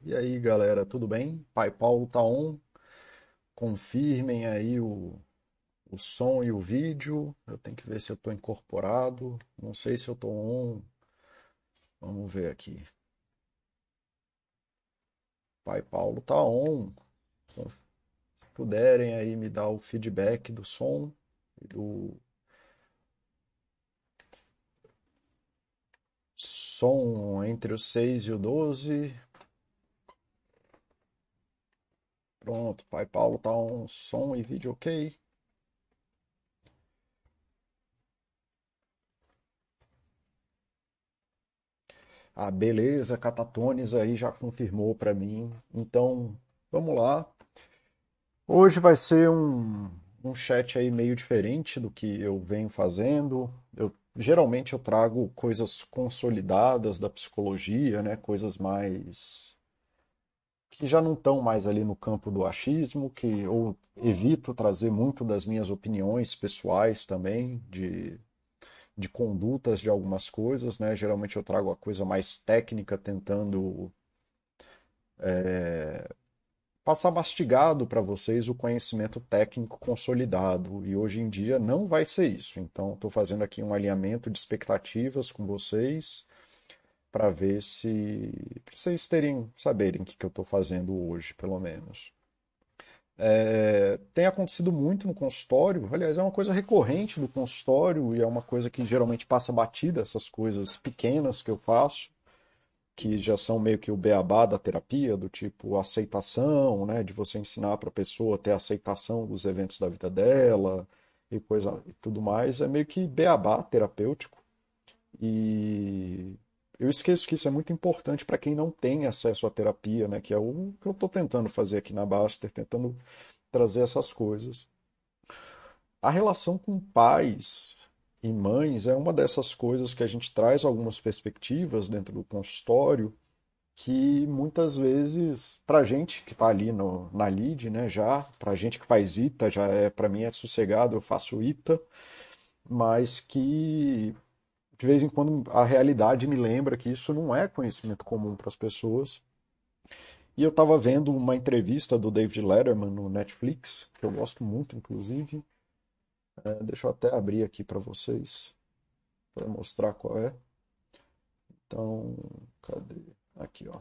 E aí, galera, tudo bem? Pai Paulo tá on. Confirmem aí o, o som e o vídeo. Eu tenho que ver se eu estou incorporado. Não sei se eu estou on. Vamos ver aqui. Pai Paulo tá on. Se puderem aí me dar o feedback do som e do som entre o 6 e o 12. Pronto, Pai Paulo tá um som e vídeo ok. Ah, beleza, Catatones aí já confirmou para mim. Então, vamos lá. Hoje vai ser um, um chat aí meio diferente do que eu venho fazendo. Eu geralmente eu trago coisas consolidadas da psicologia, né? Coisas mais que já não estão mais ali no campo do achismo, que eu evito trazer muito das minhas opiniões pessoais também, de, de condutas de algumas coisas, né? Geralmente eu trago a coisa mais técnica, tentando é, passar mastigado para vocês o conhecimento técnico consolidado. E hoje em dia não vai ser isso. Então, estou fazendo aqui um alinhamento de expectativas com vocês para ver se pra vocês terem saberem o que, que eu estou fazendo hoje, pelo menos. É, tem acontecido muito no consultório, aliás, é uma coisa recorrente do consultório e é uma coisa que geralmente passa batida, essas coisas pequenas que eu faço que já são meio que o beabá da terapia, do tipo aceitação, né, de você ensinar para a pessoa ter aceitação dos eventos da vida dela e coisa e tudo mais, é meio que beabá terapêutico. E eu esqueço que isso é muito importante para quem não tem acesso à terapia, né, que é o que eu estou tentando fazer aqui na Baster, tentando trazer essas coisas. A relação com pais e mães é uma dessas coisas que a gente traz algumas perspectivas dentro do consultório que muitas vezes, para gente que está ali no, na lead, né, já, para gente que faz ITA, já é, para mim é sossegado, eu faço ITA, mas que de vez em quando a realidade me lembra que isso não é conhecimento comum para as pessoas. E eu estava vendo uma entrevista do David Letterman no Netflix, que eu gosto muito, inclusive, é, deixa eu até abrir aqui para vocês, para mostrar qual é. Então, cadê? Aqui, ó.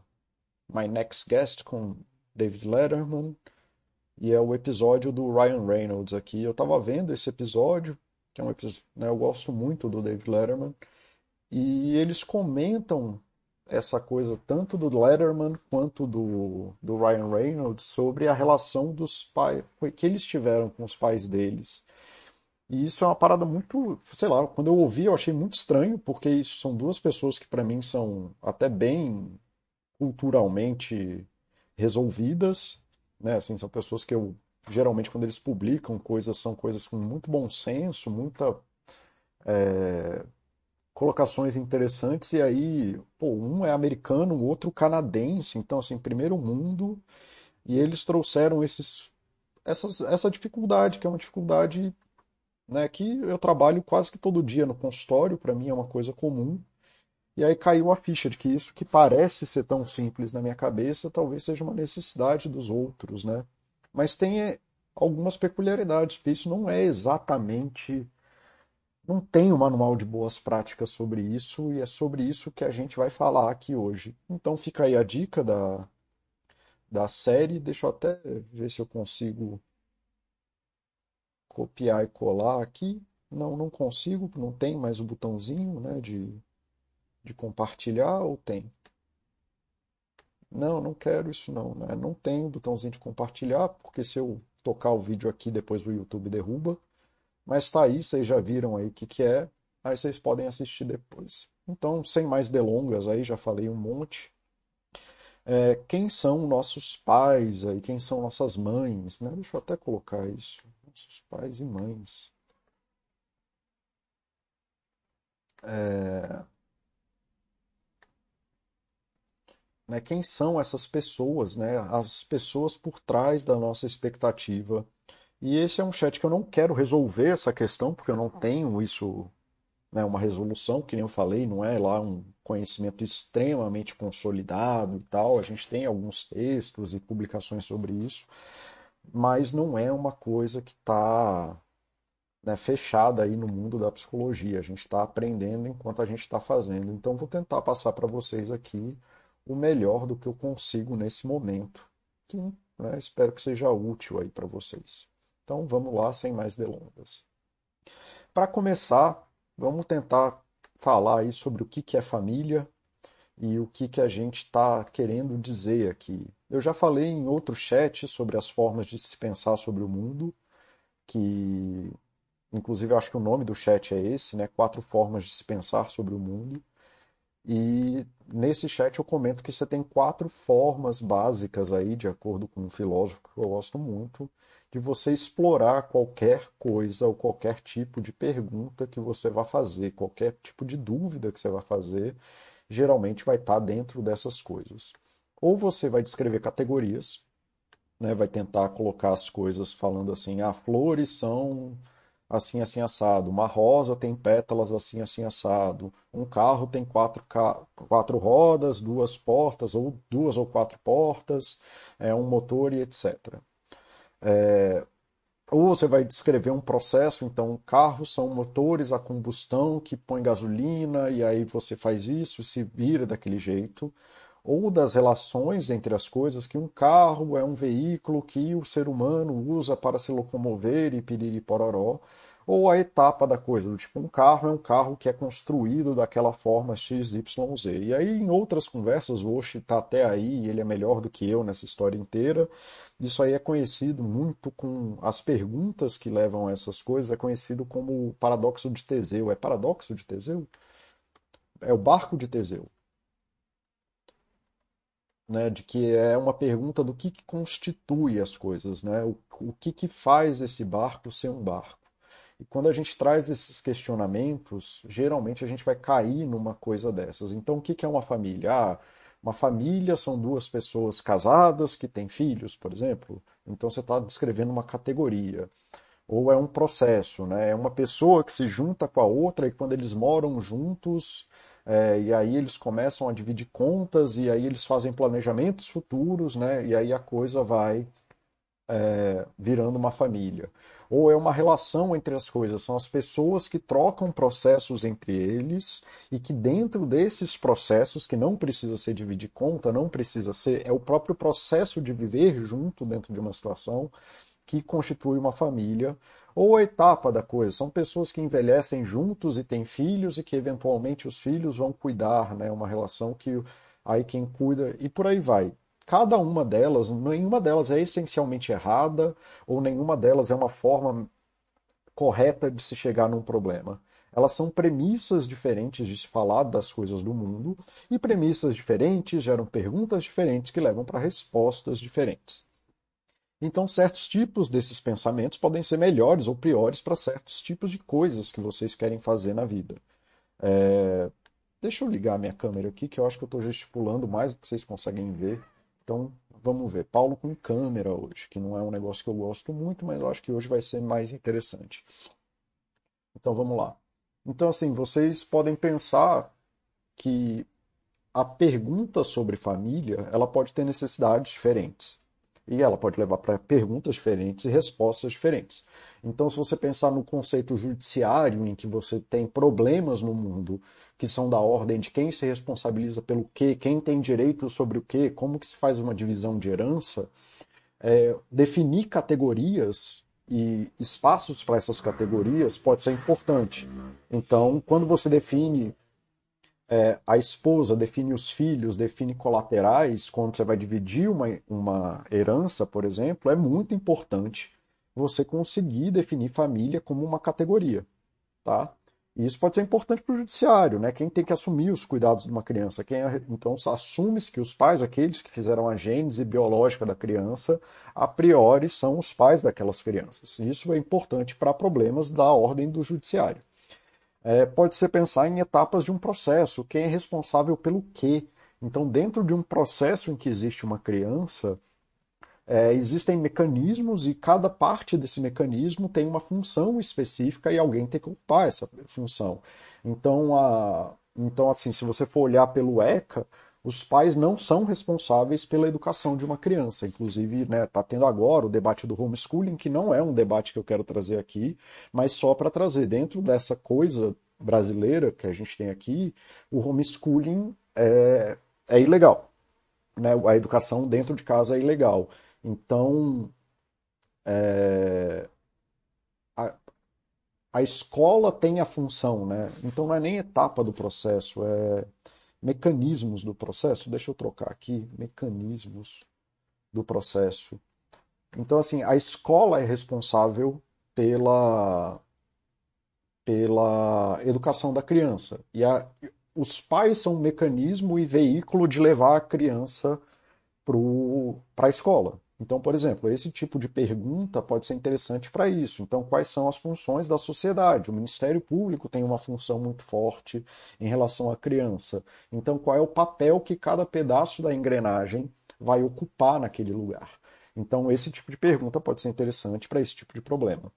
My Next Guest com David Letterman. E é o episódio do Ryan Reynolds aqui. Eu estava vendo esse episódio, que é um episódio, né, eu gosto muito do David Letterman. E eles comentam essa coisa tanto do Letterman quanto do, do Ryan Reynolds sobre a relação dos pais que eles tiveram com os pais deles. E isso é uma parada muito, sei lá, quando eu ouvi eu achei muito estranho, porque isso são duas pessoas que para mim são até bem culturalmente resolvidas, né? Assim, são pessoas que eu geralmente quando eles publicam coisas são coisas com muito bom senso, muita é, colocações interessantes e aí, pô, um é americano, o outro canadense, então assim, primeiro mundo, e eles trouxeram esses essas, essa dificuldade, que é uma dificuldade né, que eu trabalho quase que todo dia no consultório, para mim é uma coisa comum. E aí caiu a ficha de que isso que parece ser tão simples na minha cabeça, talvez seja uma necessidade dos outros, né? Mas tem eh, algumas peculiaridades, porque isso não é exatamente não tem um manual de boas práticas sobre isso e é sobre isso que a gente vai falar aqui hoje. Então fica aí a dica da, da série. Deixa eu até ver se eu consigo copiar e colar aqui. Não, não consigo, não tem mais o botãozinho né, de, de compartilhar ou tem? Não, não quero isso não, né? Não tem o botãozinho de compartilhar, porque se eu tocar o vídeo aqui, depois o YouTube derruba. Mas está aí, vocês já viram aí o que, que é, aí vocês podem assistir depois. Então, sem mais delongas aí, já falei um monte. É, quem são nossos pais aí, quem são nossas mães, né? Deixa eu até colocar isso nossos pais e mães. É... Né, quem são essas pessoas, né? As pessoas por trás da nossa expectativa. E esse é um chat que eu não quero resolver essa questão, porque eu não tenho isso né, uma resolução, que nem eu falei, não é lá um conhecimento extremamente consolidado e tal. A gente tem alguns textos e publicações sobre isso, mas não é uma coisa que está né, fechada aí no mundo da psicologia. A gente está aprendendo enquanto a gente está fazendo. Então, vou tentar passar para vocês aqui o melhor do que eu consigo nesse momento, que né, espero que seja útil aí para vocês. Então, vamos lá, sem mais delongas. Para começar, vamos tentar falar aí sobre o que, que é família e o que, que a gente está querendo dizer aqui. Eu já falei em outro chat sobre as formas de se pensar sobre o mundo, que inclusive acho que o nome do chat é esse, né? Quatro formas de se pensar sobre o mundo. E nesse chat eu comento que você tem quatro formas básicas aí, de acordo com um filósofo que eu gosto muito, de você explorar qualquer coisa ou qualquer tipo de pergunta que você vai fazer, qualquer tipo de dúvida que você vai fazer, geralmente vai estar dentro dessas coisas. Ou você vai descrever categorias, né, vai tentar colocar as coisas falando assim, ah, flores são assim, assim, assado, uma rosa tem pétalas assim, assim, assado, um carro tem quatro, quatro rodas, duas portas, ou duas ou quatro portas, é, um motor e etc. É, ou você vai descrever um processo, então carros são motores a combustão que põe gasolina e aí você faz isso se vira daquele jeito. Ou das relações entre as coisas, que um carro é um veículo que o ser humano usa para se locomover e piriri pororó ou a etapa da coisa, do tipo, um carro é um carro que é construído daquela forma XYZ. E aí, em outras conversas, o Oshi está até aí, ele é melhor do que eu nessa história inteira. Isso aí é conhecido muito com as perguntas que levam a essas coisas, é conhecido como o paradoxo de Teseu. É paradoxo de Teseu? É o barco de Teseu. Né, de que é uma pergunta do que, que constitui as coisas, né? o, o que, que faz esse barco ser um barco. E quando a gente traz esses questionamentos, geralmente a gente vai cair numa coisa dessas. Então, o que é uma família? Ah, uma família são duas pessoas casadas que têm filhos, por exemplo. Então, você está descrevendo uma categoria. Ou é um processo, né? É uma pessoa que se junta com a outra e quando eles moram juntos, é, e aí eles começam a dividir contas, e aí eles fazem planejamentos futuros, né? E aí a coisa vai é, virando uma família. Ou é uma relação entre as coisas, são as pessoas que trocam processos entre eles e que dentro desses processos, que não precisa ser dividir conta, não precisa ser, é o próprio processo de viver junto dentro de uma situação que constitui uma família, ou a etapa da coisa. São pessoas que envelhecem juntos e têm filhos e que eventualmente os filhos vão cuidar, né? Uma relação que aí quem cuida e por aí vai cada uma delas, nenhuma delas é essencialmente errada ou nenhuma delas é uma forma correta de se chegar num problema. Elas são premissas diferentes de se falar das coisas do mundo e premissas diferentes geram perguntas diferentes que levam para respostas diferentes. Então, certos tipos desses pensamentos podem ser melhores ou piores para certos tipos de coisas que vocês querem fazer na vida. É... Deixa eu ligar a minha câmera aqui, que eu acho que eu estou gesticulando mais do que vocês conseguem ver. Então, vamos ver. Paulo com câmera hoje, que não é um negócio que eu gosto muito, mas eu acho que hoje vai ser mais interessante. Então, vamos lá. Então, assim, vocês podem pensar que a pergunta sobre família, ela pode ter necessidades diferentes. E ela pode levar para perguntas diferentes e respostas diferentes. Então, se você pensar no conceito judiciário, em que você tem problemas no mundo que são da ordem de quem se responsabiliza pelo quê, quem tem direito sobre o quê, como que se faz uma divisão de herança, é, definir categorias e espaços para essas categorias pode ser importante. Então, quando você define é, a esposa, define os filhos, define colaterais, quando você vai dividir uma, uma herança, por exemplo, é muito importante você conseguir definir família como uma categoria. Tá? E isso pode ser importante para o judiciário, né? Quem tem que assumir os cuidados de uma criança? Quem, então, assume-se que os pais, aqueles que fizeram a gênese biológica da criança, a priori são os pais daquelas crianças. Isso é importante para problemas da ordem do judiciário. É, pode ser pensar em etapas de um processo, quem é responsável pelo quê. Então, dentro de um processo em que existe uma criança, é, existem mecanismos e cada parte desse mecanismo tem uma função específica e alguém tem que ocupar essa função. Então, a, então assim, se você for olhar pelo ECA, os pais não são responsáveis pela educação de uma criança. Inclusive, né, tá tendo agora o debate do homeschooling, que não é um debate que eu quero trazer aqui, mas só para trazer dentro dessa coisa brasileira que a gente tem aqui, o homeschooling é, é ilegal. Né? A educação dentro de casa é ilegal. Então, é, a, a escola tem a função, né? Então não é nem etapa do processo, é mecanismos do processo. Deixa eu trocar aqui, mecanismos do processo. Então, assim, a escola é responsável pela, pela educação da criança. E a, os pais são um mecanismo e veículo de levar a criança para a escola. Então, por exemplo, esse tipo de pergunta pode ser interessante para isso. Então, quais são as funções da sociedade? O Ministério Público tem uma função muito forte em relação à criança. Então, qual é o papel que cada pedaço da engrenagem vai ocupar naquele lugar? Então, esse tipo de pergunta pode ser interessante para esse tipo de problema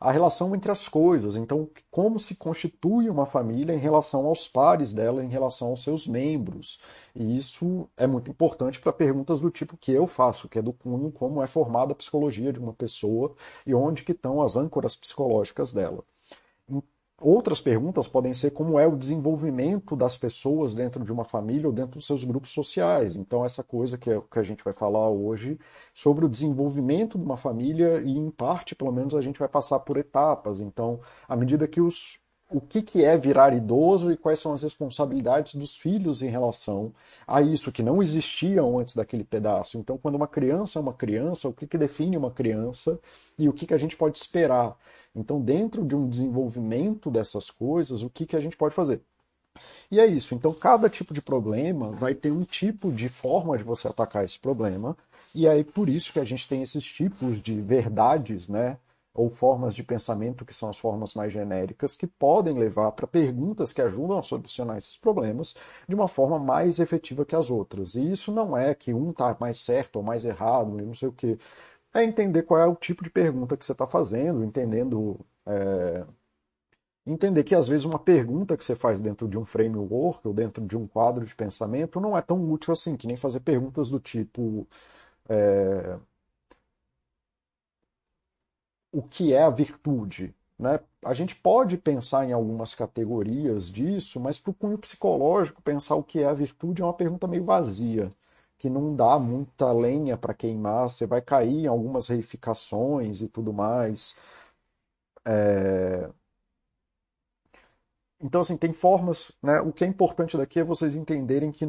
a relação entre as coisas. Então, como se constitui uma família em relação aos pares dela, em relação aos seus membros. E isso é muito importante para perguntas do tipo que eu faço, que é do cunho como é formada a psicologia de uma pessoa e onde que estão as âncoras psicológicas dela. Outras perguntas podem ser como é o desenvolvimento das pessoas dentro de uma família ou dentro dos seus grupos sociais. Então, essa coisa que, é, que a gente vai falar hoje sobre o desenvolvimento de uma família e, em parte, pelo menos, a gente vai passar por etapas. Então, à medida que os o que, que é virar idoso e quais são as responsabilidades dos filhos em relação a isso, que não existiam antes daquele pedaço. Então, quando uma criança é uma criança, o que, que define uma criança e o que, que a gente pode esperar. Então, dentro de um desenvolvimento dessas coisas, o que, que a gente pode fazer? E é isso. Então, cada tipo de problema vai ter um tipo de forma de você atacar esse problema. E aí, por isso que a gente tem esses tipos de verdades, né? Ou formas de pensamento, que são as formas mais genéricas, que podem levar para perguntas que ajudam a solucionar esses problemas de uma forma mais efetiva que as outras. E isso não é que um está mais certo ou mais errado, e não sei o quê é entender qual é o tipo de pergunta que você está fazendo, entendendo. É, entender que às vezes uma pergunta que você faz dentro de um framework ou dentro de um quadro de pensamento não é tão útil assim, que nem fazer perguntas do tipo. É, o que é a virtude? Né? A gente pode pensar em algumas categorias disso, mas para o cunho psicológico, pensar o que é a virtude é uma pergunta meio vazia que não dá muita lenha para queimar, você vai cair em algumas reificações e tudo mais. É... Então, assim, tem formas. Né? O que é importante daqui é vocês entenderem que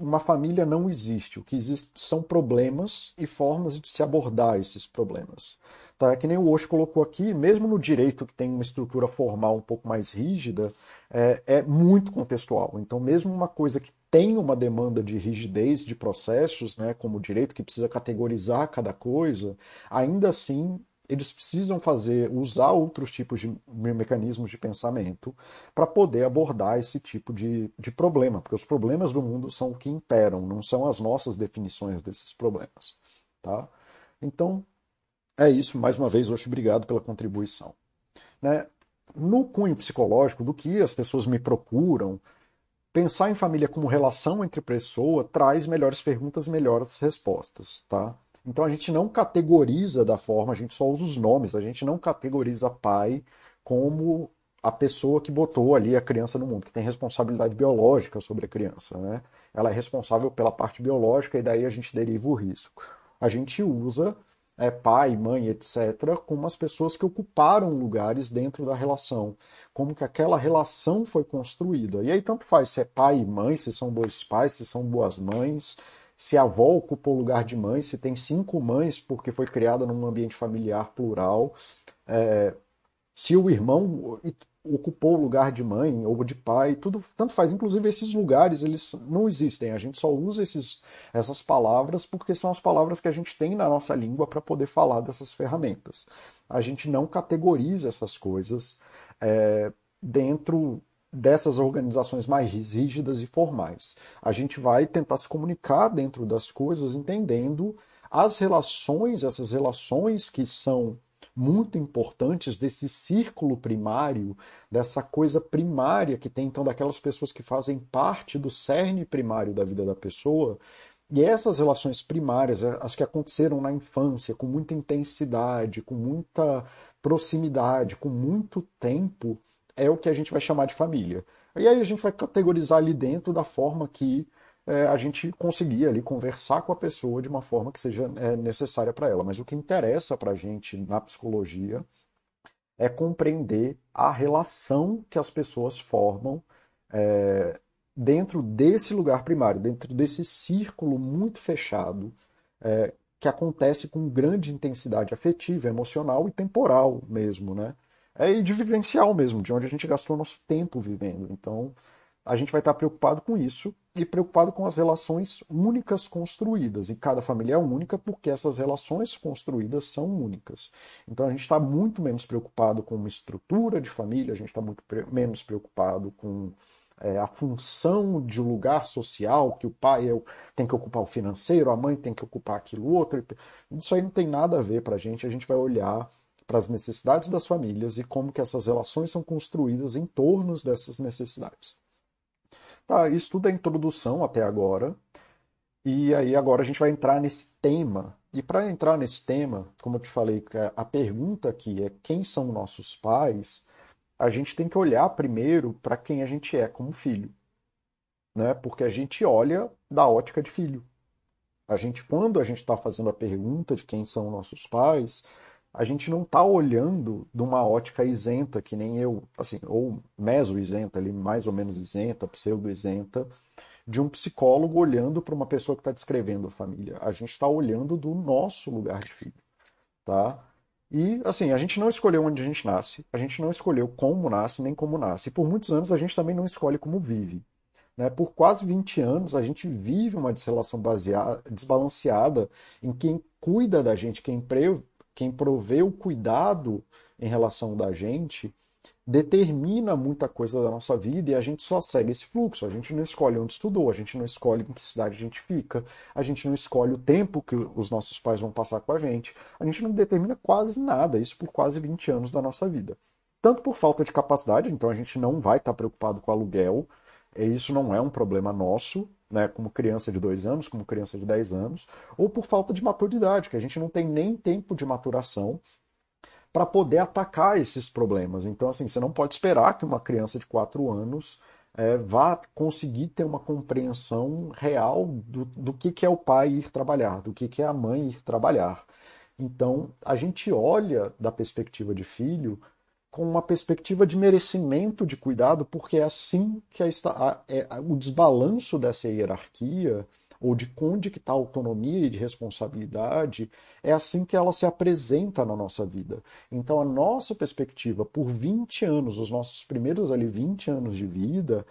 uma família não existe. O que existe são problemas e formas de se abordar esses problemas. Tá? Que nem o Osho colocou aqui, mesmo no direito que tem uma estrutura formal um pouco mais rígida, é, é muito contextual. Então, mesmo uma coisa que tem uma demanda de rigidez de processos, né, como o direito que precisa categorizar cada coisa, ainda assim eles precisam fazer, usar outros tipos de mecanismos de pensamento para poder abordar esse tipo de, de problema, porque os problemas do mundo são o que imperam, não são as nossas definições desses problemas. Tá? Então, é isso. Mais uma vez, hoje, obrigado pela contribuição. Né? No cunho psicológico, do que as pessoas me procuram, pensar em família como relação entre pessoa traz melhores perguntas, melhores respostas. Tá? Então a gente não categoriza da forma, a gente só usa os nomes, a gente não categoriza pai como a pessoa que botou ali a criança no mundo, que tem responsabilidade biológica sobre a criança. Né? Ela é responsável pela parte biológica e daí a gente deriva o risco. A gente usa é, pai, mãe, etc., como as pessoas que ocuparam lugares dentro da relação, como que aquela relação foi construída. E aí tanto faz se é pai e mãe, se são dois pais, se são duas mães, se a avó ocupou o lugar de mãe, se tem cinco mães porque foi criada num ambiente familiar plural, é, se o irmão ocupou o lugar de mãe ou de pai, tudo tanto faz. Inclusive esses lugares eles não existem. A gente só usa esses, essas palavras porque são as palavras que a gente tem na nossa língua para poder falar dessas ferramentas. A gente não categoriza essas coisas é, dentro dessas organizações mais rígidas e formais. A gente vai tentar se comunicar dentro das coisas entendendo as relações, essas relações que são muito importantes desse círculo primário, dessa coisa primária que tem então daquelas pessoas que fazem parte do cerne primário da vida da pessoa. E essas relações primárias, as que aconteceram na infância, com muita intensidade, com muita proximidade, com muito tempo, é o que a gente vai chamar de família. E aí a gente vai categorizar ali dentro da forma que é, a gente conseguir ali conversar com a pessoa de uma forma que seja é, necessária para ela. Mas o que interessa para a gente na psicologia é compreender a relação que as pessoas formam é, dentro desse lugar primário, dentro desse círculo muito fechado, é, que acontece com grande intensidade afetiva, emocional e temporal mesmo, né? É, de vivencial mesmo, de onde a gente gastou nosso tempo vivendo. Então, a gente vai estar preocupado com isso e preocupado com as relações únicas construídas. E cada família é única porque essas relações construídas são únicas. Então a gente está muito menos preocupado com uma estrutura de família, a gente está muito menos preocupado com é, a função de lugar social, que o pai é, tem que ocupar o financeiro, a mãe tem que ocupar aquilo outro. Isso aí não tem nada a ver para a gente, a gente vai olhar para as necessidades das famílias e como que essas relações são construídas em torno dessas necessidades. Tá, isso tudo é introdução até agora. E aí agora a gente vai entrar nesse tema. E para entrar nesse tema, como eu te falei, é, a pergunta aqui é quem são nossos pais? A gente tem que olhar primeiro para quem a gente é como filho. Né? Porque a gente olha da ótica de filho. A gente, quando a gente está fazendo a pergunta de quem são nossos pais, a gente não está olhando de uma ótica isenta, que nem eu, assim, ou meso-isenta, ali, mais ou menos isenta, pseudo-isenta, de um psicólogo olhando para uma pessoa que está descrevendo a família. A gente está olhando do nosso lugar de filho, tá? E, assim, a gente não escolheu onde a gente nasce, a gente não escolheu como nasce, nem como nasce. E por muitos anos a gente também não escolhe como vive. Né? Por quase 20 anos a gente vive uma desrelação baseada, desbalanceada em quem cuida da gente, quem quem provê o cuidado em relação da gente, determina muita coisa da nossa vida e a gente só segue esse fluxo. A gente não escolhe onde estudou, a gente não escolhe em que cidade a gente fica, a gente não escolhe o tempo que os nossos pais vão passar com a gente, a gente não determina quase nada, isso por quase 20 anos da nossa vida. Tanto por falta de capacidade, então a gente não vai estar preocupado com aluguel, isso não é um problema nosso, né, como criança de dois anos, como criança de 10 anos, ou por falta de maturidade, que a gente não tem nem tempo de maturação para poder atacar esses problemas. Então, assim, você não pode esperar que uma criança de 4 anos é, vá conseguir ter uma compreensão real do, do que, que é o pai ir trabalhar, do que, que é a mãe ir trabalhar. Então, a gente olha da perspectiva de filho com uma perspectiva de merecimento de cuidado, porque é assim que a, a, é, o desbalanço dessa hierarquia, ou de onde está a autonomia e de responsabilidade, é assim que ela se apresenta na nossa vida. Então, a nossa perspectiva, por 20 anos, os nossos primeiros ali 20 anos de vida,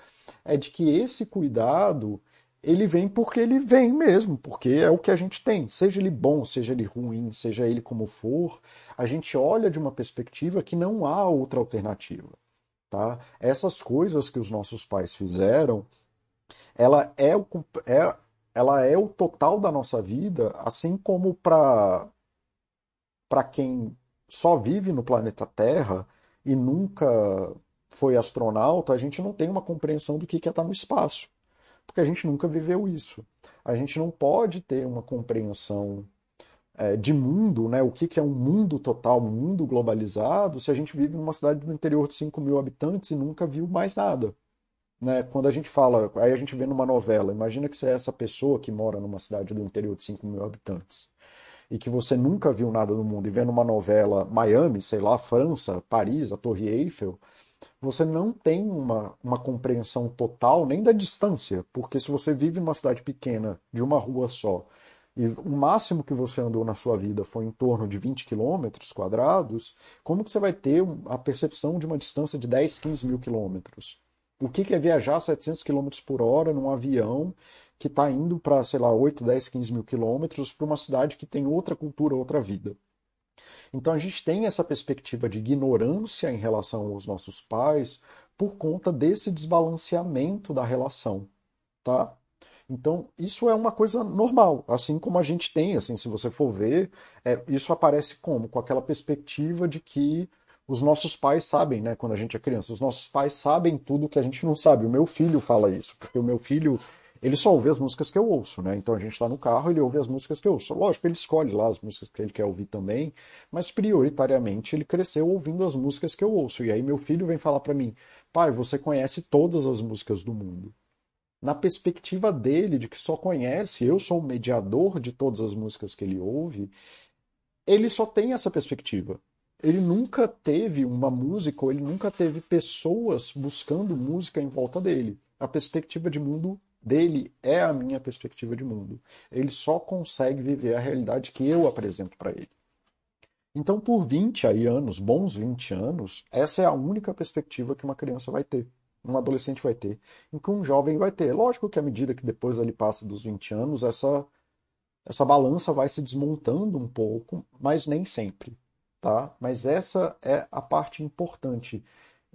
é de que esse cuidado ele vem porque ele vem mesmo, porque é o que a gente tem. Seja ele bom, seja ele ruim, seja ele como for, a gente olha de uma perspectiva que não há outra alternativa. Tá? Essas coisas que os nossos pais fizeram, ela é o, é, ela é o total da nossa vida, assim como para para quem só vive no planeta Terra e nunca foi astronauta, a gente não tem uma compreensão do que é estar no espaço porque a gente nunca viveu isso. A gente não pode ter uma compreensão é, de mundo, né? o que, que é um mundo total, um mundo globalizado, se a gente vive numa cidade do interior de 5 mil habitantes e nunca viu mais nada. Né? Quando a gente fala, aí a gente vê numa novela, imagina que você é essa pessoa que mora numa cidade do interior de 5 mil habitantes e que você nunca viu nada no mundo e vê numa novela Miami, sei lá, França, Paris, a Torre Eiffel, você não tem uma, uma compreensão total nem da distância, porque se você vive numa cidade pequena, de uma rua só, e o máximo que você andou na sua vida foi em torno de 20 quilômetros quadrados, como que você vai ter a percepção de uma distância de 10, 15 mil quilômetros? O que é viajar 700 quilômetros por hora num avião que está indo para, sei lá, 8, 10, 15 mil quilômetros para uma cidade que tem outra cultura, outra vida? Então a gente tem essa perspectiva de ignorância em relação aos nossos pais por conta desse desbalanceamento da relação, tá? Então, isso é uma coisa normal, assim como a gente tem, assim, se você for ver, é, isso aparece como? Com aquela perspectiva de que os nossos pais sabem, né, quando a gente é criança, os nossos pais sabem tudo que a gente não sabe. O meu filho fala isso, porque o meu filho, ele só ouve as músicas que eu ouço, né? Então a gente está no carro, ele ouve as músicas que eu ouço. Lógico, ele escolhe lá as músicas que ele quer ouvir também, mas prioritariamente ele cresceu ouvindo as músicas que eu ouço. E aí meu filho vem falar para mim: "Pai, você conhece todas as músicas do mundo" na perspectiva dele, de que só conhece, eu sou o mediador de todas as músicas que ele ouve, ele só tem essa perspectiva. Ele nunca teve uma música, ou ele nunca teve pessoas buscando música em volta dele. A perspectiva de mundo dele é a minha perspectiva de mundo. Ele só consegue viver a realidade que eu apresento para ele. Então, por 20 aí anos, bons 20 anos, essa é a única perspectiva que uma criança vai ter um adolescente vai ter, em que um jovem vai ter. Lógico que à medida que depois ele passa dos 20 anos, essa, essa balança vai se desmontando um pouco, mas nem sempre, tá? Mas essa é a parte importante.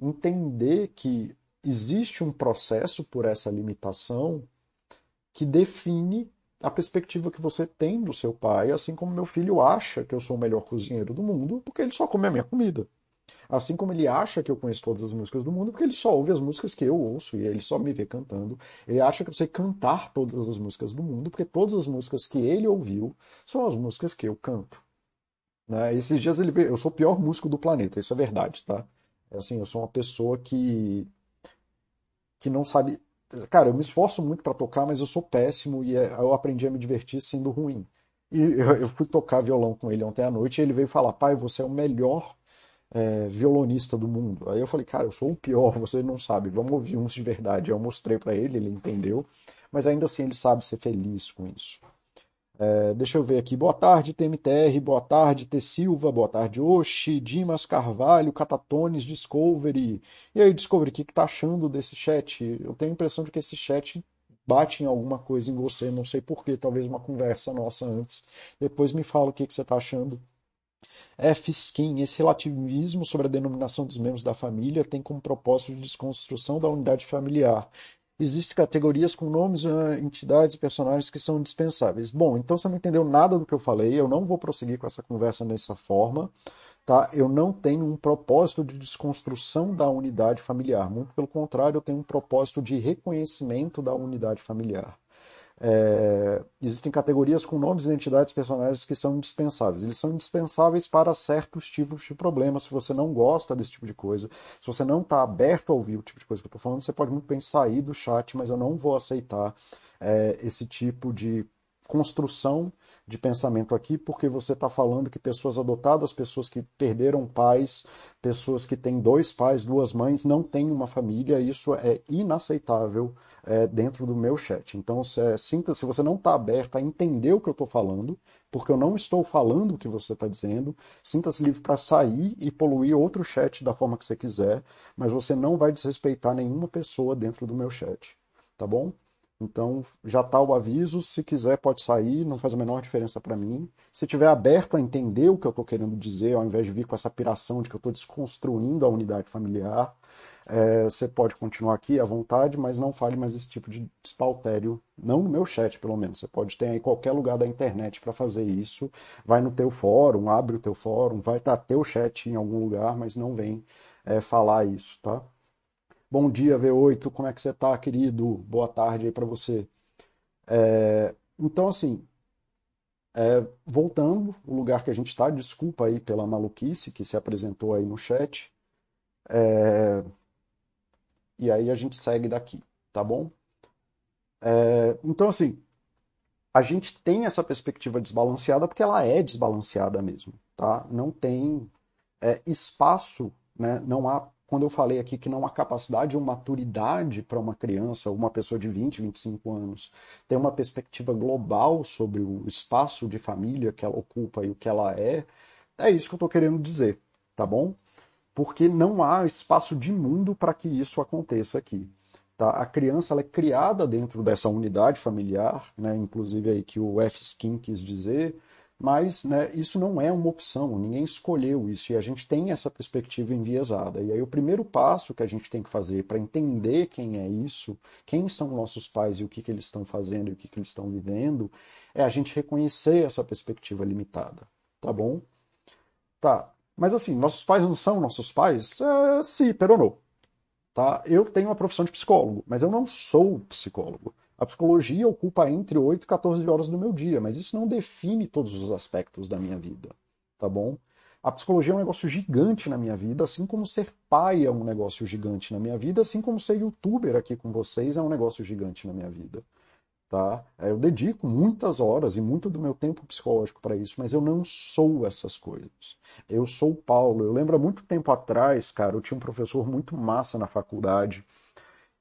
Entender que existe um processo por essa limitação que define a perspectiva que você tem do seu pai, assim como meu filho acha que eu sou o melhor cozinheiro do mundo, porque ele só come a minha comida. Assim como ele acha que eu conheço todas as músicas do mundo, porque ele só ouve as músicas que eu ouço e ele só me vê cantando. Ele acha que eu sei cantar todas as músicas do mundo, porque todas as músicas que ele ouviu são as músicas que eu canto. Né? Esses dias ele vê, eu sou o pior músico do planeta, isso é verdade, tá? É assim, eu sou uma pessoa que que não sabe. Cara, eu me esforço muito para tocar, mas eu sou péssimo e é, eu aprendi a me divertir sendo ruim. E eu fui tocar violão com ele ontem à noite e ele veio falar: pai, você é o melhor é, violonista do mundo. Aí eu falei, cara, eu sou o pior, você não sabe, vamos ouvir uns de verdade. Eu mostrei para ele, ele entendeu, mas ainda assim ele sabe ser feliz com isso. É, deixa eu ver aqui. Boa tarde, TMTR. Boa tarde, T. Silva. Boa tarde, Oxi, Dimas Carvalho, Catatones, Discovery. E aí, Discovery, o que, que tá achando desse chat? Eu tenho a impressão de que esse chat bate em alguma coisa em você, não sei porquê, talvez uma conversa nossa antes. Depois me fala o que, que você tá achando. F. Skin, esse relativismo sobre a denominação dos membros da família tem como propósito de desconstrução da unidade familiar. Existem categorias com nomes, ah, entidades e personagens que são indispensáveis. Bom, então você não entendeu nada do que eu falei, eu não vou prosseguir com essa conversa dessa forma. Tá? Eu não tenho um propósito de desconstrução da unidade familiar. Muito pelo contrário, eu tenho um propósito de reconhecimento da unidade familiar. É, existem categorias com nomes, identidades, personagens que são indispensáveis. Eles são indispensáveis para certos tipos de problemas. Se você não gosta desse tipo de coisa, se você não está aberto a ouvir o tipo de coisa que eu estou falando, você pode muito bem sair do chat, mas eu não vou aceitar é, esse tipo de construção de pensamento aqui, porque você está falando que pessoas adotadas, pessoas que perderam pais, pessoas que têm dois pais, duas mães, não têm uma família, isso é inaceitável é, dentro do meu chat. Então, é, sinta se você não está aberto a entender o que eu estou falando, porque eu não estou falando o que você está dizendo, sinta-se livre para sair e poluir outro chat da forma que você quiser, mas você não vai desrespeitar nenhuma pessoa dentro do meu chat, tá bom? Então já está o aviso, se quiser pode sair, não faz a menor diferença para mim. Se tiver aberto a entender o que eu estou querendo dizer, ao invés de vir com essa piração de que eu estou desconstruindo a unidade familiar, é, você pode continuar aqui à vontade, mas não fale mais esse tipo de despautério, não no meu chat pelo menos. Você pode ter aí qualquer lugar da internet para fazer isso. Vai no teu fórum, abre o teu fórum, vai estar tá teu chat em algum lugar, mas não vem é, falar isso, tá? Bom dia, V8, como é que você tá, querido? Boa tarde aí para você. É, então, assim, é, voltando o lugar que a gente está, desculpa aí pela maluquice que se apresentou aí no chat. É, e aí a gente segue daqui, tá bom? É, então, assim, a gente tem essa perspectiva desbalanceada porque ela é desbalanceada mesmo, tá? Não tem é, espaço, né? não há quando eu falei aqui que não há capacidade ou maturidade para uma criança, ou uma pessoa de 20, 25 anos, ter uma perspectiva global sobre o espaço de família que ela ocupa e o que ela é, é isso que eu estou querendo dizer, tá bom? Porque não há espaço de mundo para que isso aconteça aqui. Tá? A criança é criada dentro dessa unidade familiar, né? inclusive aí que o F. Skin quis dizer, Mas né, isso não é uma opção, ninguém escolheu isso e a gente tem essa perspectiva enviesada. E aí o primeiro passo que a gente tem que fazer para entender quem é isso, quem são nossos pais e o que, que eles estão fazendo e o que, que eles estão vivendo, é a gente reconhecer essa perspectiva limitada, tá bom? Tá, mas assim, nossos pais não são nossos pais? É, sim, pero não. Tá? Eu tenho uma profissão de psicólogo, mas eu não sou psicólogo. A psicologia ocupa entre 8 e 14 horas do meu dia, mas isso não define todos os aspectos da minha vida, tá bom? A psicologia é um negócio gigante na minha vida, assim como ser pai é um negócio gigante na minha vida, assim como ser youtuber aqui com vocês é um negócio gigante na minha vida. Tá? Eu dedico muitas horas e muito do meu tempo psicológico para isso, mas eu não sou essas coisas. Eu sou Paulo. Eu lembro há muito tempo atrás, cara, eu tinha um professor muito massa na faculdade,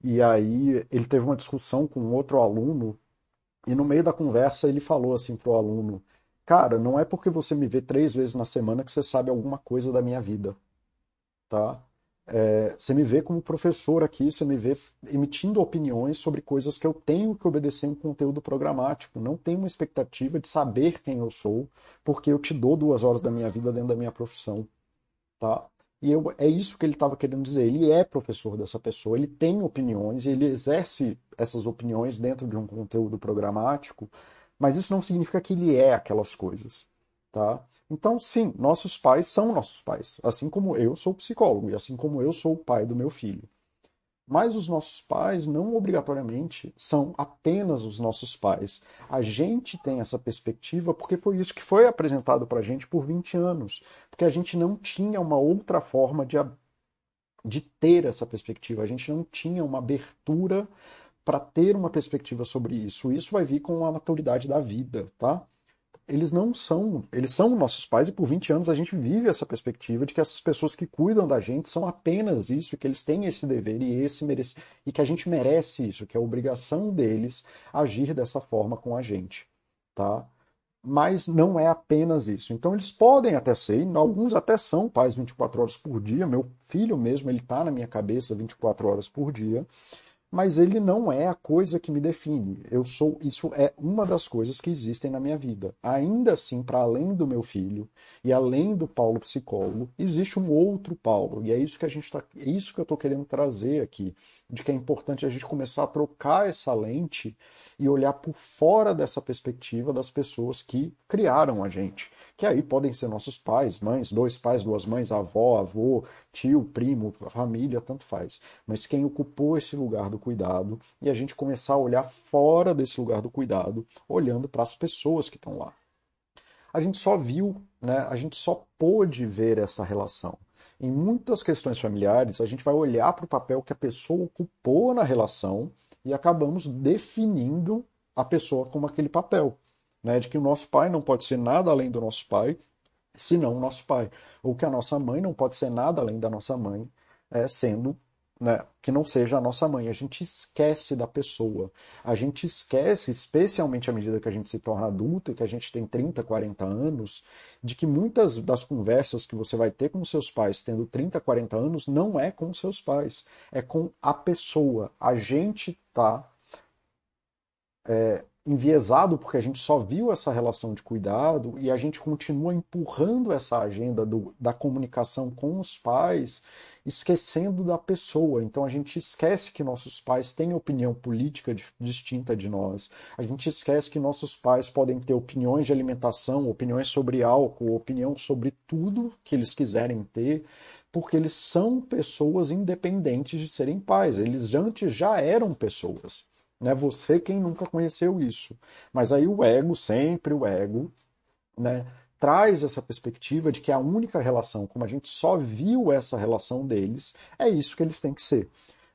e aí ele teve uma discussão com outro aluno, e no meio da conversa ele falou assim pro aluno: Cara, não é porque você me vê três vezes na semana que você sabe alguma coisa da minha vida, tá? É, você me vê como professor aqui, você me vê emitindo opiniões sobre coisas que eu tenho que obedecer um conteúdo programático. Não tenho uma expectativa de saber quem eu sou, porque eu te dou duas horas da minha vida dentro da minha profissão, tá? E eu, é isso que ele estava querendo dizer. Ele é professor dessa pessoa, ele tem opiniões, ele exerce essas opiniões dentro de um conteúdo programático, mas isso não significa que ele é aquelas coisas. Tá? Então, sim, nossos pais são nossos pais, assim como eu sou psicólogo e assim como eu sou o pai do meu filho. Mas os nossos pais não obrigatoriamente são apenas os nossos pais. A gente tem essa perspectiva porque foi isso que foi apresentado para a gente por 20 anos. Porque a gente não tinha uma outra forma de, de ter essa perspectiva. A gente não tinha uma abertura para ter uma perspectiva sobre isso. Isso vai vir com a maturidade da vida, tá? Eles não são, eles são nossos pais e por 20 anos a gente vive essa perspectiva de que essas pessoas que cuidam da gente são apenas isso, que eles têm esse dever e esse merece, e que a gente merece isso, que é obrigação deles agir dessa forma com a gente, tá? Mas não é apenas isso. Então eles podem até ser, alguns até são pais 24 horas por dia. Meu filho mesmo, ele tá na minha cabeça 24 horas por dia mas ele não é a coisa que me define. Eu sou, isso é uma das coisas que existem na minha vida. Ainda assim, para além do meu filho e além do Paulo psicólogo, existe um outro Paulo. E é isso que a gente tá, é isso que eu estou querendo trazer aqui, de que é importante a gente começar a trocar essa lente e olhar por fora dessa perspectiva das pessoas que criaram a gente que aí podem ser nossos pais, mães, dois pais, duas mães, avó, avô, tio, primo, família, tanto faz. Mas quem ocupou esse lugar do cuidado e a gente começar a olhar fora desse lugar do cuidado, olhando para as pessoas que estão lá. A gente só viu, né, a gente só pôde ver essa relação. Em muitas questões familiares, a gente vai olhar para o papel que a pessoa ocupou na relação e acabamos definindo a pessoa como aquele papel né, de que o nosso pai não pode ser nada além do nosso pai, senão o nosso pai, ou que a nossa mãe não pode ser nada além da nossa mãe, é, sendo né, que não seja a nossa mãe. A gente esquece da pessoa. A gente esquece, especialmente à medida que a gente se torna adulto e que a gente tem 30, 40 anos, de que muitas das conversas que você vai ter com seus pais tendo 30, 40 anos não é com seus pais, é com a pessoa. A gente tá é, enviesado porque a gente só viu essa relação de cuidado e a gente continua empurrando essa agenda do, da comunicação com os pais, esquecendo da pessoa. Então a gente esquece que nossos pais têm opinião política de, distinta de nós. A gente esquece que nossos pais podem ter opiniões de alimentação, opiniões sobre álcool, opinião sobre tudo que eles quiserem ter. Porque eles são pessoas independentes de serem pais. Eles antes já eram pessoas. Né? Você quem nunca conheceu isso. Mas aí o ego, sempre o ego, né, traz essa perspectiva de que a única relação, como a gente só viu essa relação deles, é isso que eles têm que ser.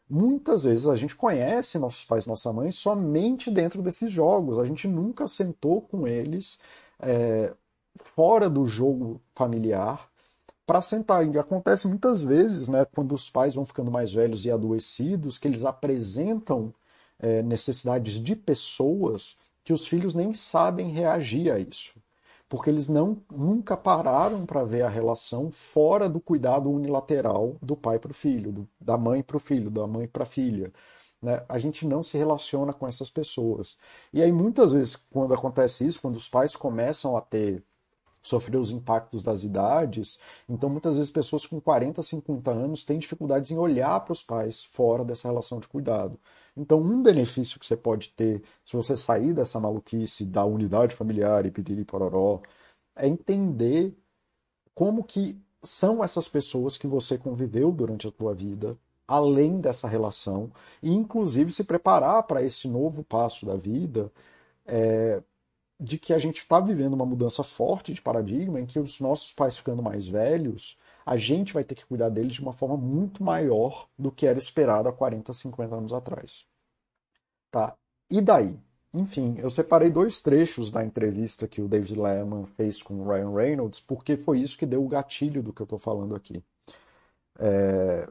Muitas vezes a gente conhece nossos pais nossa mãe somente dentro desses jogos. A gente nunca sentou com eles é, fora do jogo familiar para sentar. E acontece muitas vezes, né, quando os pais vão ficando mais velhos e adoecidos, que eles apresentam é, necessidades de pessoas que os filhos nem sabem reagir a isso. Porque eles não nunca pararam para ver a relação fora do cuidado unilateral do pai para o filho, do, da mãe para o filho, da mãe para a filha. Né? A gente não se relaciona com essas pessoas. E aí, muitas vezes, quando acontece isso, quando os pais começam a ter sofreu os impactos das idades. Então, muitas vezes, pessoas com 40, 50 anos têm dificuldades em olhar para os pais fora dessa relação de cuidado. Então, um benefício que você pode ter se você sair dessa maluquice da unidade familiar e pedir pororó é entender como que são essas pessoas que você conviveu durante a tua vida, além dessa relação, e inclusive se preparar para esse novo passo da vida, é, de que a gente está vivendo uma mudança forte de paradigma, em que os nossos pais ficando mais velhos, a gente vai ter que cuidar deles de uma forma muito maior do que era esperado há 40, 50 anos atrás. Tá? E daí? Enfim, eu separei dois trechos da entrevista que o David Letterman fez com o Ryan Reynolds, porque foi isso que deu o gatilho do que eu estou falando aqui. É...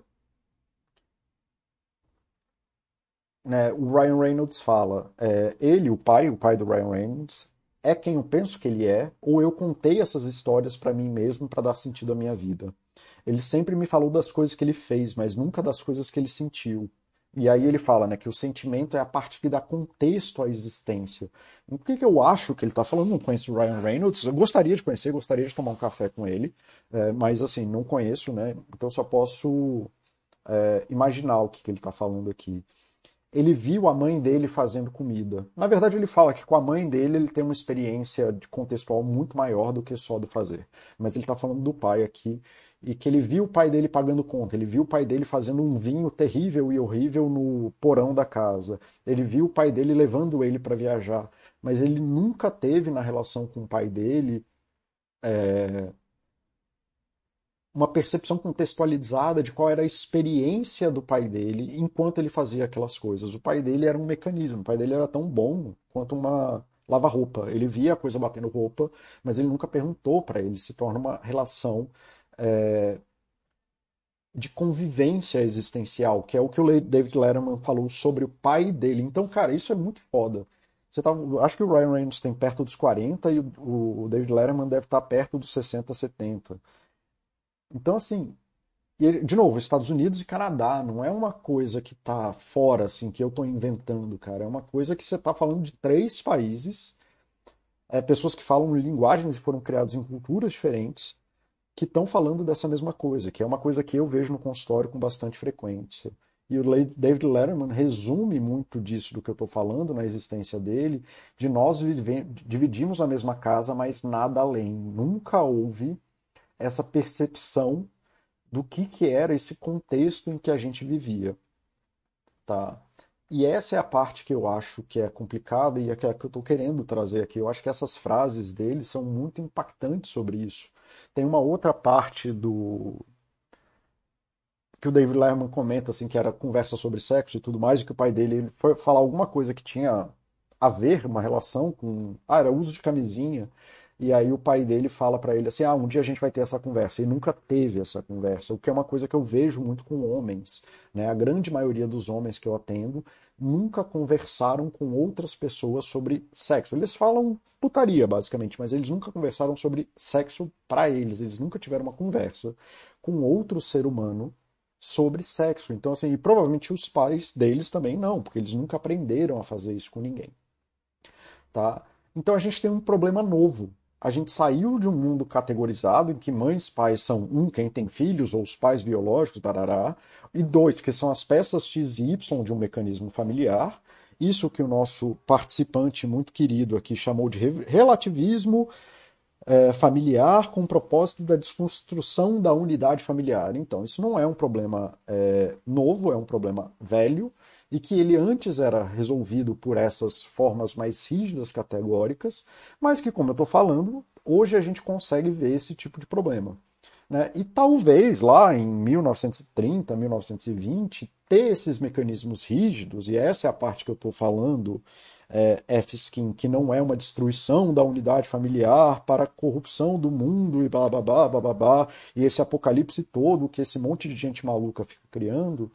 Né, o Ryan Reynolds fala, é, ele, o pai, o pai do Ryan Reynolds, é quem eu penso que ele é, ou eu contei essas histórias para mim mesmo para dar sentido à minha vida. Ele sempre me falou das coisas que ele fez, mas nunca das coisas que ele sentiu. E aí ele fala né, que o sentimento é a parte que dá contexto à existência. O que, que eu acho que ele está falando? Não conheço o Ryan Reynolds. Eu gostaria de conhecer, gostaria de tomar um café com ele, é, mas assim, não conheço, né? Então só posso é, imaginar o que, que ele está falando aqui ele viu a mãe dele fazendo comida. Na verdade, ele fala que com a mãe dele ele tem uma experiência de contextual muito maior do que só do fazer. Mas ele está falando do pai aqui e que ele viu o pai dele pagando conta, ele viu o pai dele fazendo um vinho terrível e horrível no porão da casa, ele viu o pai dele levando ele para viajar, mas ele nunca teve na relação com o pai dele é, uma percepção contextualizada de qual era a experiência do pai dele enquanto ele fazia aquelas coisas. O pai dele era um mecanismo, o pai dele era tão bom quanto uma lava-roupa. Ele via a coisa batendo roupa, mas ele nunca perguntou para ele. Se torna uma relação é, de convivência existencial, que é o que o David Letterman falou sobre o pai dele. Então, cara, isso é muito foda. Você tá, acho que o Ryan Reynolds tem perto dos 40 e o, o David Letterman deve estar perto dos 60, 70. Então, assim, e, de novo, Estados Unidos e Canadá não é uma coisa que está fora, assim, que eu estou inventando, cara. É uma coisa que você está falando de três países, é, pessoas que falam linguagens e foram criadas em culturas diferentes, que estão falando dessa mesma coisa, que é uma coisa que eu vejo no consultório com bastante frequência. E o David Letterman resume muito disso do que eu estou falando na existência dele, de nós dividimos a mesma casa, mas nada além. Nunca houve essa percepção do que, que era esse contexto em que a gente vivia. Tá? E essa é a parte que eu acho que é complicada e é que eu estou querendo trazer aqui. Eu acho que essas frases dele são muito impactantes sobre isso. Tem uma outra parte do que o David Letterman comenta assim que era conversa sobre sexo e tudo mais, e que o pai dele foi falar alguma coisa que tinha a ver uma relação com, ah, era uso de camisinha. E aí o pai dele fala para ele assim: "Ah, um dia a gente vai ter essa conversa". E nunca teve essa conversa, o que é uma coisa que eu vejo muito com homens, né? A grande maioria dos homens que eu atendo nunca conversaram com outras pessoas sobre sexo. Eles falam putaria, basicamente, mas eles nunca conversaram sobre sexo para eles. Eles nunca tiveram uma conversa com outro ser humano sobre sexo. Então, assim, e provavelmente os pais deles também não, porque eles nunca aprenderam a fazer isso com ninguém. Tá? Então a gente tem um problema novo a gente saiu de um mundo categorizado em que mães e pais são um, quem tem filhos, ou os pais biológicos, tarará, e dois, que são as peças X e Y de um mecanismo familiar. Isso que o nosso participante muito querido aqui chamou de relativismo é, familiar com o propósito da desconstrução da unidade familiar. Então, isso não é um problema é, novo, é um problema velho, e que ele antes era resolvido por essas formas mais rígidas, categóricas, mas que, como eu estou falando, hoje a gente consegue ver esse tipo de problema. Né? E talvez lá em 1930, 1920, ter esses mecanismos rígidos, e essa é a parte que eu estou falando, é, F-Skin, que não é uma destruição da unidade familiar para a corrupção do mundo e blá blá blá e esse apocalipse todo que esse monte de gente maluca fica criando,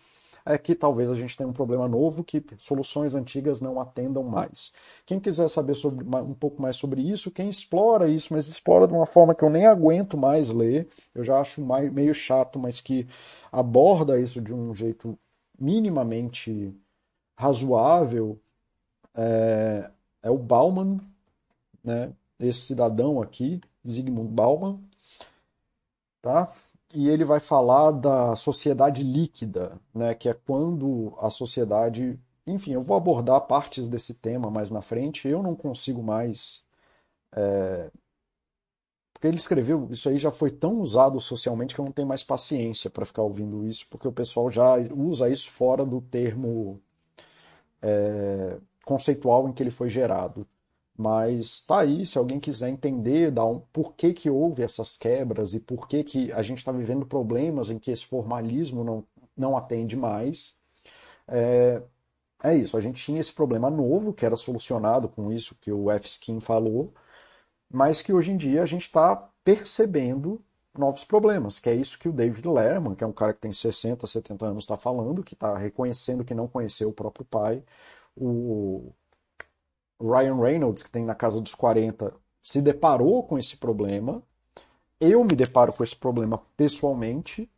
é que talvez a gente tenha um problema novo que soluções antigas não atendam mais. Quem quiser saber sobre, um pouco mais sobre isso, quem explora isso, mas explora de uma forma que eu nem aguento mais ler, eu já acho meio chato, mas que aborda isso de um jeito minimamente razoável, é, é o Bauman, né, esse cidadão aqui, Zygmunt Bauman, tá? E ele vai falar da sociedade líquida, né? Que é quando a sociedade, enfim, eu vou abordar partes desse tema mais na frente. Eu não consigo mais é... Porque ele escreveu, isso aí já foi tão usado socialmente que eu não tenho mais paciência para ficar ouvindo isso, porque o pessoal já usa isso fora do termo é, conceitual em que ele foi gerado. Mas tá aí, se alguém quiser entender da um, por que, que houve essas quebras e por que, que a gente está vivendo problemas em que esse formalismo não, não atende mais, é, é isso. A gente tinha esse problema novo que era solucionado com isso que o F-Skin falou, mas que hoje em dia a gente está percebendo novos problemas, que é isso que o David Lerman, que é um cara que tem 60, 70 anos, está falando, que está reconhecendo que não conheceu o próprio pai, o Ryan Reynolds, que tem na casa dos 40, se deparou com esse problema. Eu me deparo com esse problema pessoalmente.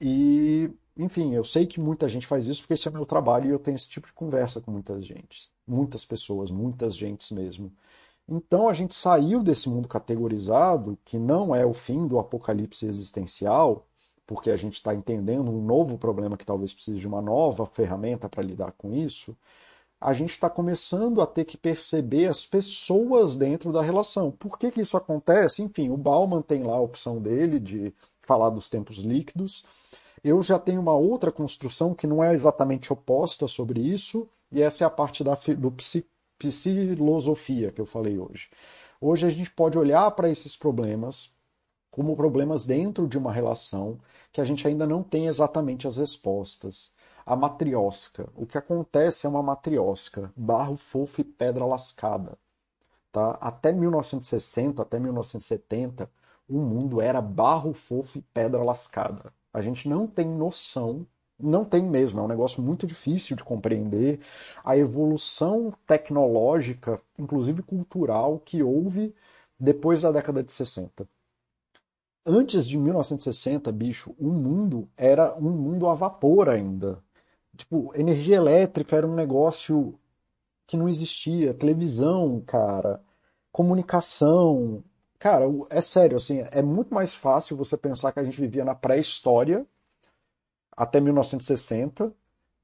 E, enfim, eu sei que muita gente faz isso porque esse é o meu trabalho e eu tenho esse tipo de conversa com muitas gente. Muitas pessoas, muitas gentes mesmo. Então a gente saiu desse mundo categorizado, que não é o fim do apocalipse existencial, porque a gente está entendendo um novo problema que talvez precise de uma nova ferramenta para lidar com isso a gente está começando a ter que perceber as pessoas dentro da relação. Por que, que isso acontece? Enfim, o Bauman tem lá a opção dele de falar dos tempos líquidos. Eu já tenho uma outra construção que não é exatamente oposta sobre isso, e essa é a parte da do psilosofia que eu falei hoje. Hoje a gente pode olhar para esses problemas como problemas dentro de uma relação que a gente ainda não tem exatamente as respostas a matriosca. O que acontece é uma matriosca, barro fofo e pedra lascada. Tá? Até 1960, até 1970, o mundo era barro fofo e pedra lascada. A gente não tem noção, não tem mesmo, é um negócio muito difícil de compreender a evolução tecnológica, inclusive cultural, que houve depois da década de 60 antes de 1960, bicho, o mundo era um mundo a vapor ainda. Tipo, energia elétrica era um negócio que não existia. Televisão, cara, comunicação. Cara, é sério, assim, é muito mais fácil você pensar que a gente vivia na pré-história até 1960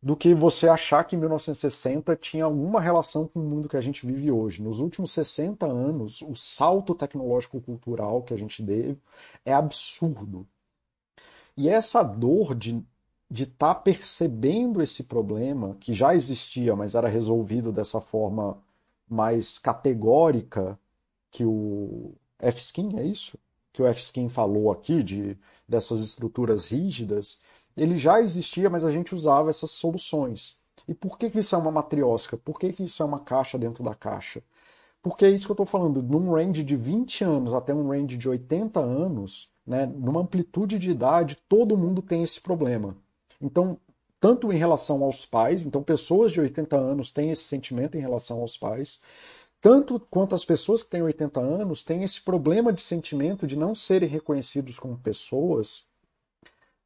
do que você achar que 1960 tinha alguma relação com o mundo que a gente vive hoje. Nos últimos 60 anos, o salto tecnológico-cultural que a gente deu é absurdo. E essa dor de de estar tá percebendo esse problema que já existia, mas era resolvido dessa forma mais categórica que o F-Skin, é isso? Que o F-Skin falou aqui, de, dessas estruturas rígidas, ele já existia, mas a gente usava essas soluções. E por que, que isso é uma matriosca? Por que, que isso é uma caixa dentro da caixa? Porque é isso que eu estou falando, num range de 20 anos até um range de 80 anos, né, numa amplitude de idade, todo mundo tem esse problema. Então, tanto em relação aos pais, então pessoas de 80 anos têm esse sentimento em relação aos pais, tanto quanto as pessoas que têm 80 anos têm esse problema de sentimento de não serem reconhecidos como pessoas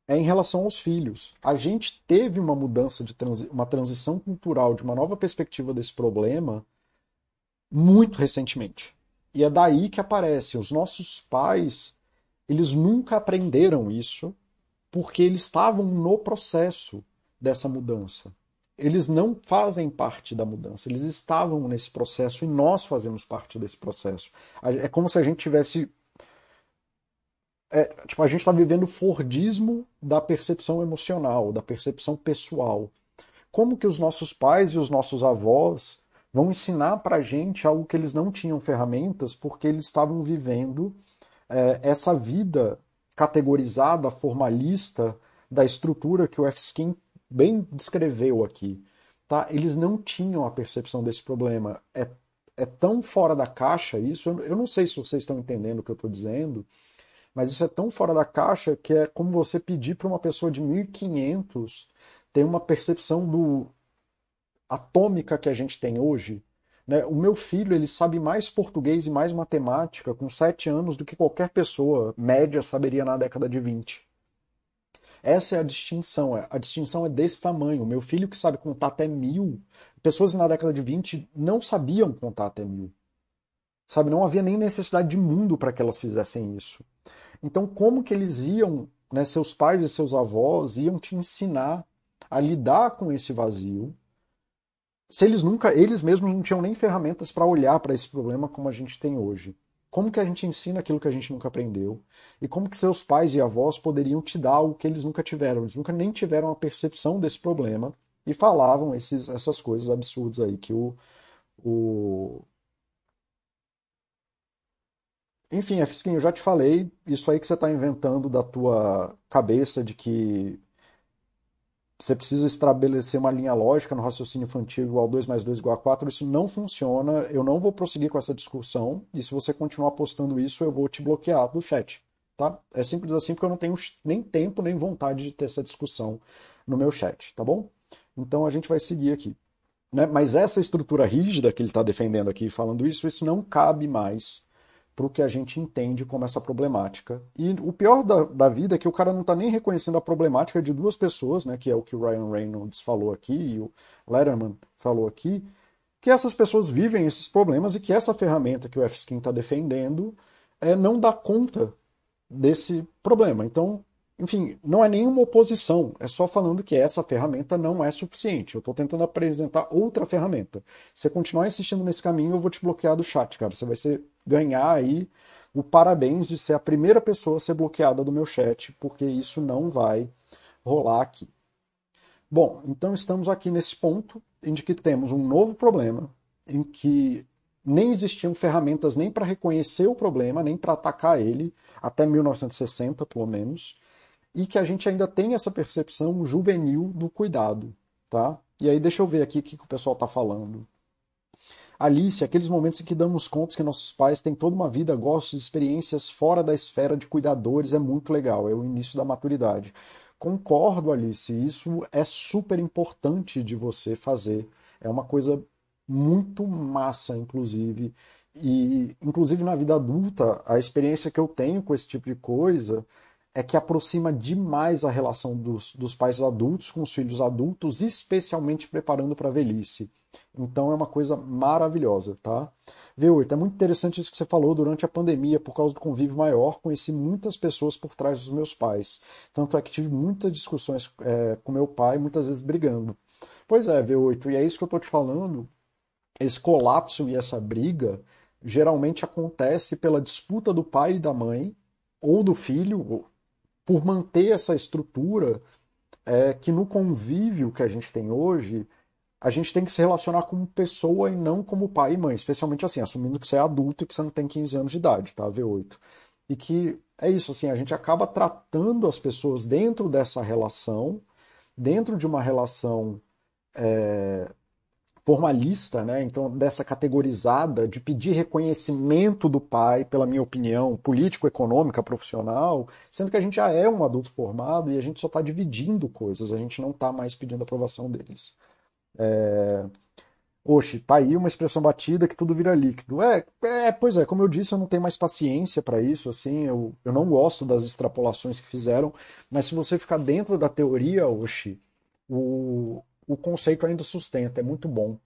é em relação aos filhos. A gente teve uma mudança de transi uma transição cultural de uma nova perspectiva desse problema muito recentemente. E é daí que aparece os nossos pais, eles nunca aprenderam isso porque eles estavam no processo dessa mudança. Eles não fazem parte da mudança, eles estavam nesse processo e nós fazemos parte desse processo. É como se a gente tivesse. É, tipo, a gente está vivendo o Fordismo da percepção emocional, da percepção pessoal. Como que os nossos pais e os nossos avós vão ensinar para a gente algo que eles não tinham ferramentas porque eles estavam vivendo é, essa vida categorizada, formalista da estrutura que o F-Skin bem descreveu aqui. Tá? Eles não tinham a percepção desse problema. É, é tão fora da caixa isso. Eu, eu não sei se vocês estão entendendo o que eu estou dizendo, mas isso é tão fora da caixa que é como você pedir para uma pessoa de 1500 ter uma percepção do atômica que a gente tem hoje. Né? O meu filho ele sabe mais português e mais matemática com 7 anos do que qualquer pessoa média saberia na década de 20. Essa é a distinção. É, a distinção é desse tamanho. O meu filho que sabe contar até mil, pessoas na década de 20 não sabiam contar até mil. Sabe, não havia nem necessidade de mundo para que elas fizessem isso. Então, como que eles iam, né, seus pais e seus avós iam te ensinar a lidar com esse vazio, se eles nunca, eles mesmos não tinham nem ferramentas para olhar para esse problema como a gente tem hoje. Como que a gente ensina aquilo que a gente nunca aprendeu? E como que seus pais e avós poderiam te dar algo que eles nunca tiveram? Eles nunca nem tiveram a percepção desse problema e falavam esses, essas coisas absurdas aí que o, o... Enfim, Fisquinho, eu já te falei, isso aí que você está inventando da tua cabeça de que você precisa estabelecer uma linha lógica no raciocínio infantil igual 2 mais 2 igual a 4, isso não funciona, eu não vou prosseguir com essa discussão, e se você continuar postando isso, eu vou te bloquear do chat, tá? É simples assim porque eu não tenho nem tempo nem vontade de ter essa discussão no meu chat, tá bom? Então a gente vai seguir aqui. Né? Mas essa estrutura rígida que ele está defendendo aqui, falando isso, isso não cabe mais para o que a gente entende como essa problemática. E o pior da, da vida é que o cara não está nem reconhecendo a problemática de duas pessoas, né, que é o que o Ryan Reynolds falou aqui e o Letterman falou aqui, que essas pessoas vivem esses problemas e que essa ferramenta que o F-Skin está defendendo é, não dá conta desse problema. Então, enfim, não é nenhuma oposição, é só falando que essa ferramenta não é suficiente. Eu estou tentando apresentar outra ferramenta. Se você continuar insistindo nesse caminho, eu vou te bloquear do chat, cara. Você vai ser, ganhar aí o parabéns de ser a primeira pessoa a ser bloqueada do meu chat, porque isso não vai rolar aqui. Bom, então estamos aqui nesse ponto em que temos um novo problema, em que nem existiam ferramentas nem para reconhecer o problema, nem para atacar ele, até 1960 pelo menos e que a gente ainda tem essa percepção juvenil do cuidado, tá? E aí deixa eu ver aqui o que, que o pessoal está falando. Alice, aqueles momentos em que damos conta que nossos pais têm toda uma vida, gostos, experiências fora da esfera de cuidadores, é muito legal, é o início da maturidade. Concordo, Alice, isso é super importante de você fazer. É uma coisa muito massa, inclusive. E, inclusive, na vida adulta, a experiência que eu tenho com esse tipo de coisa é que aproxima demais a relação dos, dos pais adultos com os filhos adultos, especialmente preparando para a velhice. Então é uma coisa maravilhosa, tá? V8, é muito interessante isso que você falou durante a pandemia, por causa do convívio maior, conheci muitas pessoas por trás dos meus pais. Tanto é que tive muitas discussões é, com meu pai, muitas vezes brigando. Pois é, V8, e é isso que eu estou te falando. Esse colapso e essa briga geralmente acontece pela disputa do pai e da mãe, ou do filho, por manter essa estrutura é, que no convívio que a gente tem hoje, a gente tem que se relacionar como pessoa e não como pai e mãe, especialmente assim, assumindo que você é adulto e que você não tem 15 anos de idade, tá? V8. E que é isso, assim, a gente acaba tratando as pessoas dentro dessa relação, dentro de uma relação é, formalista, né? Então dessa categorizada de pedir reconhecimento do pai pela minha opinião político-econômica profissional, sendo que a gente já é um adulto formado e a gente só está dividindo coisas, a gente não está mais pedindo aprovação deles. É... Oxe, tá aí uma expressão batida que tudo vira líquido. É, é, pois é, como eu disse, eu não tenho mais paciência para isso, assim, eu, eu não gosto das extrapolações que fizeram, mas se você ficar dentro da teoria, Oxe, o, o conceito ainda sustenta, é muito bom.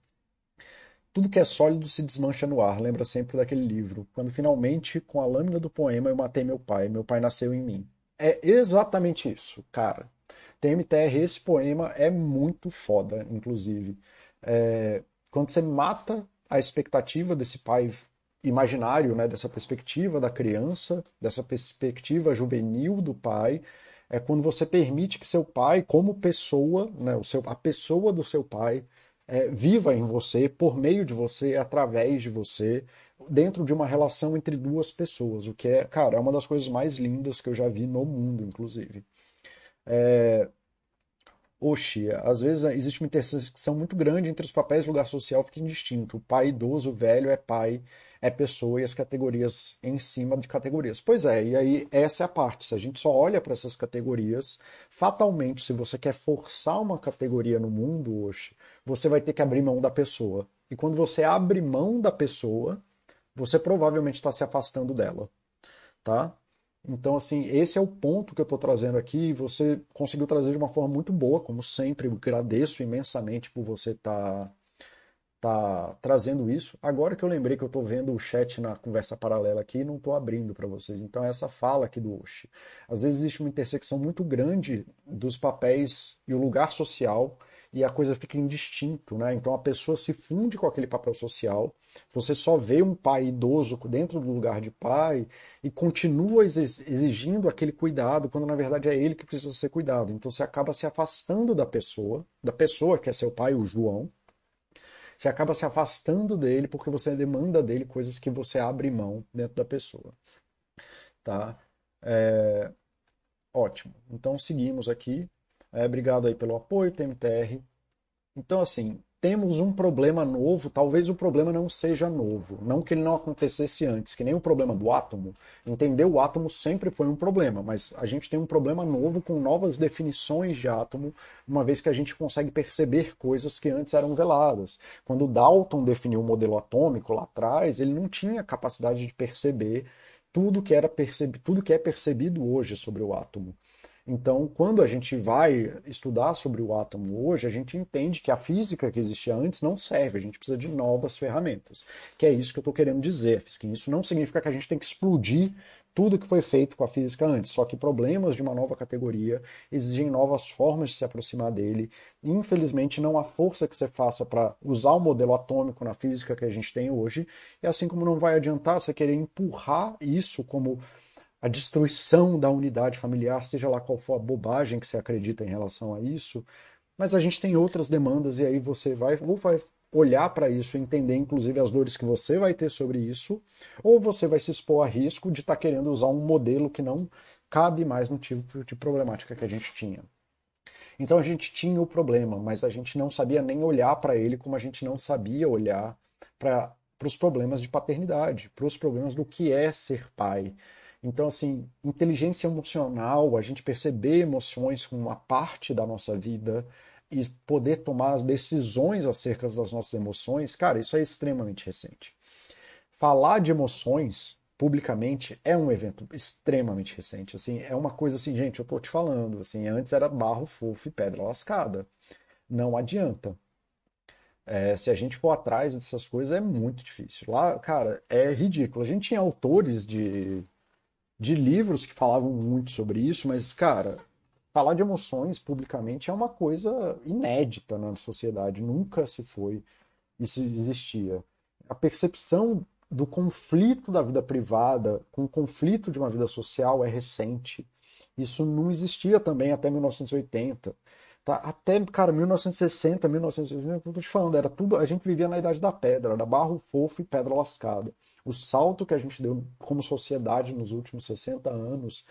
Tudo que é sólido se desmancha no ar, lembra sempre daquele livro. Quando finalmente, com a lâmina do poema, eu matei meu pai, meu pai nasceu em mim. É exatamente isso, cara. TMTR, esse poema é muito foda, inclusive. É, quando você mata a expectativa desse pai imaginário, né, dessa perspectiva da criança, dessa perspectiva juvenil do pai, é quando você permite que seu pai, como pessoa, né, o seu, a pessoa do seu pai, é, viva em você, por meio de você, através de você, dentro de uma relação entre duas pessoas, o que é, cara, é uma das coisas mais lindas que eu já vi no mundo, inclusive. É... Às vezes existe uma intersecção muito grande entre os papéis lugar social fica indistinto. O pai idoso, velho é pai, é pessoa e as categorias em cima de categorias. Pois é, e aí essa é a parte. Se a gente só olha para essas categorias, fatalmente, se você quer forçar uma categoria no mundo hoje, você vai ter que abrir mão da pessoa. E quando você abre mão da pessoa, você provavelmente está se afastando dela, tá? Então, assim, esse é o ponto que eu estou trazendo aqui. Você conseguiu trazer de uma forma muito boa, como sempre. Eu agradeço imensamente por você estar tá tá trazendo isso. Agora que eu lembrei que eu estou vendo o chat na conversa paralela aqui não estou abrindo para vocês. Então, essa fala aqui do Oshi. Às vezes existe uma intersecção muito grande dos papéis e o lugar social e a coisa fica indistinto, né? Então a pessoa se funde com aquele papel social. Você só vê um pai idoso dentro do lugar de pai e continua exigindo aquele cuidado quando na verdade é ele que precisa ser cuidado. Então você acaba se afastando da pessoa, da pessoa que é seu pai, o João, você acaba se afastando dele porque você demanda dele coisas que você abre mão dentro da pessoa. Tá? É... Ótimo. Então seguimos aqui. É, obrigado aí pelo apoio, TMTR. Então, assim, temos um problema novo, talvez o problema não seja novo, não que ele não acontecesse antes, que nem o problema do átomo. Entender o átomo sempre foi um problema, mas a gente tem um problema novo com novas definições de átomo, uma vez que a gente consegue perceber coisas que antes eram veladas. Quando Dalton definiu o modelo atômico lá atrás, ele não tinha capacidade de perceber tudo que era percebido, tudo que é percebido hoje sobre o átomo. Então, quando a gente vai estudar sobre o átomo hoje, a gente entende que a física que existia antes não serve, a gente precisa de novas ferramentas. Que é isso que eu estou querendo dizer, que isso não significa que a gente tem que explodir tudo que foi feito com a física antes, só que problemas de uma nova categoria exigem novas formas de se aproximar dele. Infelizmente, não há força que você faça para usar o modelo atômico na física que a gente tem hoje, e assim como não vai adiantar você querer empurrar isso como a destruição da unidade familiar, seja lá qual for a bobagem que você acredita em relação a isso, mas a gente tem outras demandas e aí você vai ou vai olhar para isso entender inclusive as dores que você vai ter sobre isso, ou você vai se expor a risco de estar tá querendo usar um modelo que não cabe mais no tipo de problemática que a gente tinha. Então a gente tinha o problema, mas a gente não sabia nem olhar para ele como a gente não sabia olhar para os problemas de paternidade, para os problemas do que é ser pai, então, assim, inteligência emocional, a gente perceber emoções como uma parte da nossa vida e poder tomar as decisões acerca das nossas emoções, cara, isso é extremamente recente. Falar de emoções publicamente é um evento extremamente recente. Assim, é uma coisa assim, gente, eu tô te falando, assim, antes era barro fofo e pedra lascada. Não adianta. É, se a gente for atrás dessas coisas, é muito difícil. Lá, cara, é ridículo. A gente tinha autores de de livros que falavam muito sobre isso, mas, cara, falar de emoções publicamente é uma coisa inédita na sociedade, nunca se foi, isso existia. A percepção do conflito da vida privada com o conflito de uma vida social é recente. Isso não existia também até 1980. Tá? Até, cara, 1960, 1960, eu tô te falando, era tudo, a gente vivia na idade da pedra, era barro fofo e pedra lascada. O salto que a gente deu como sociedade nos últimos 60 anos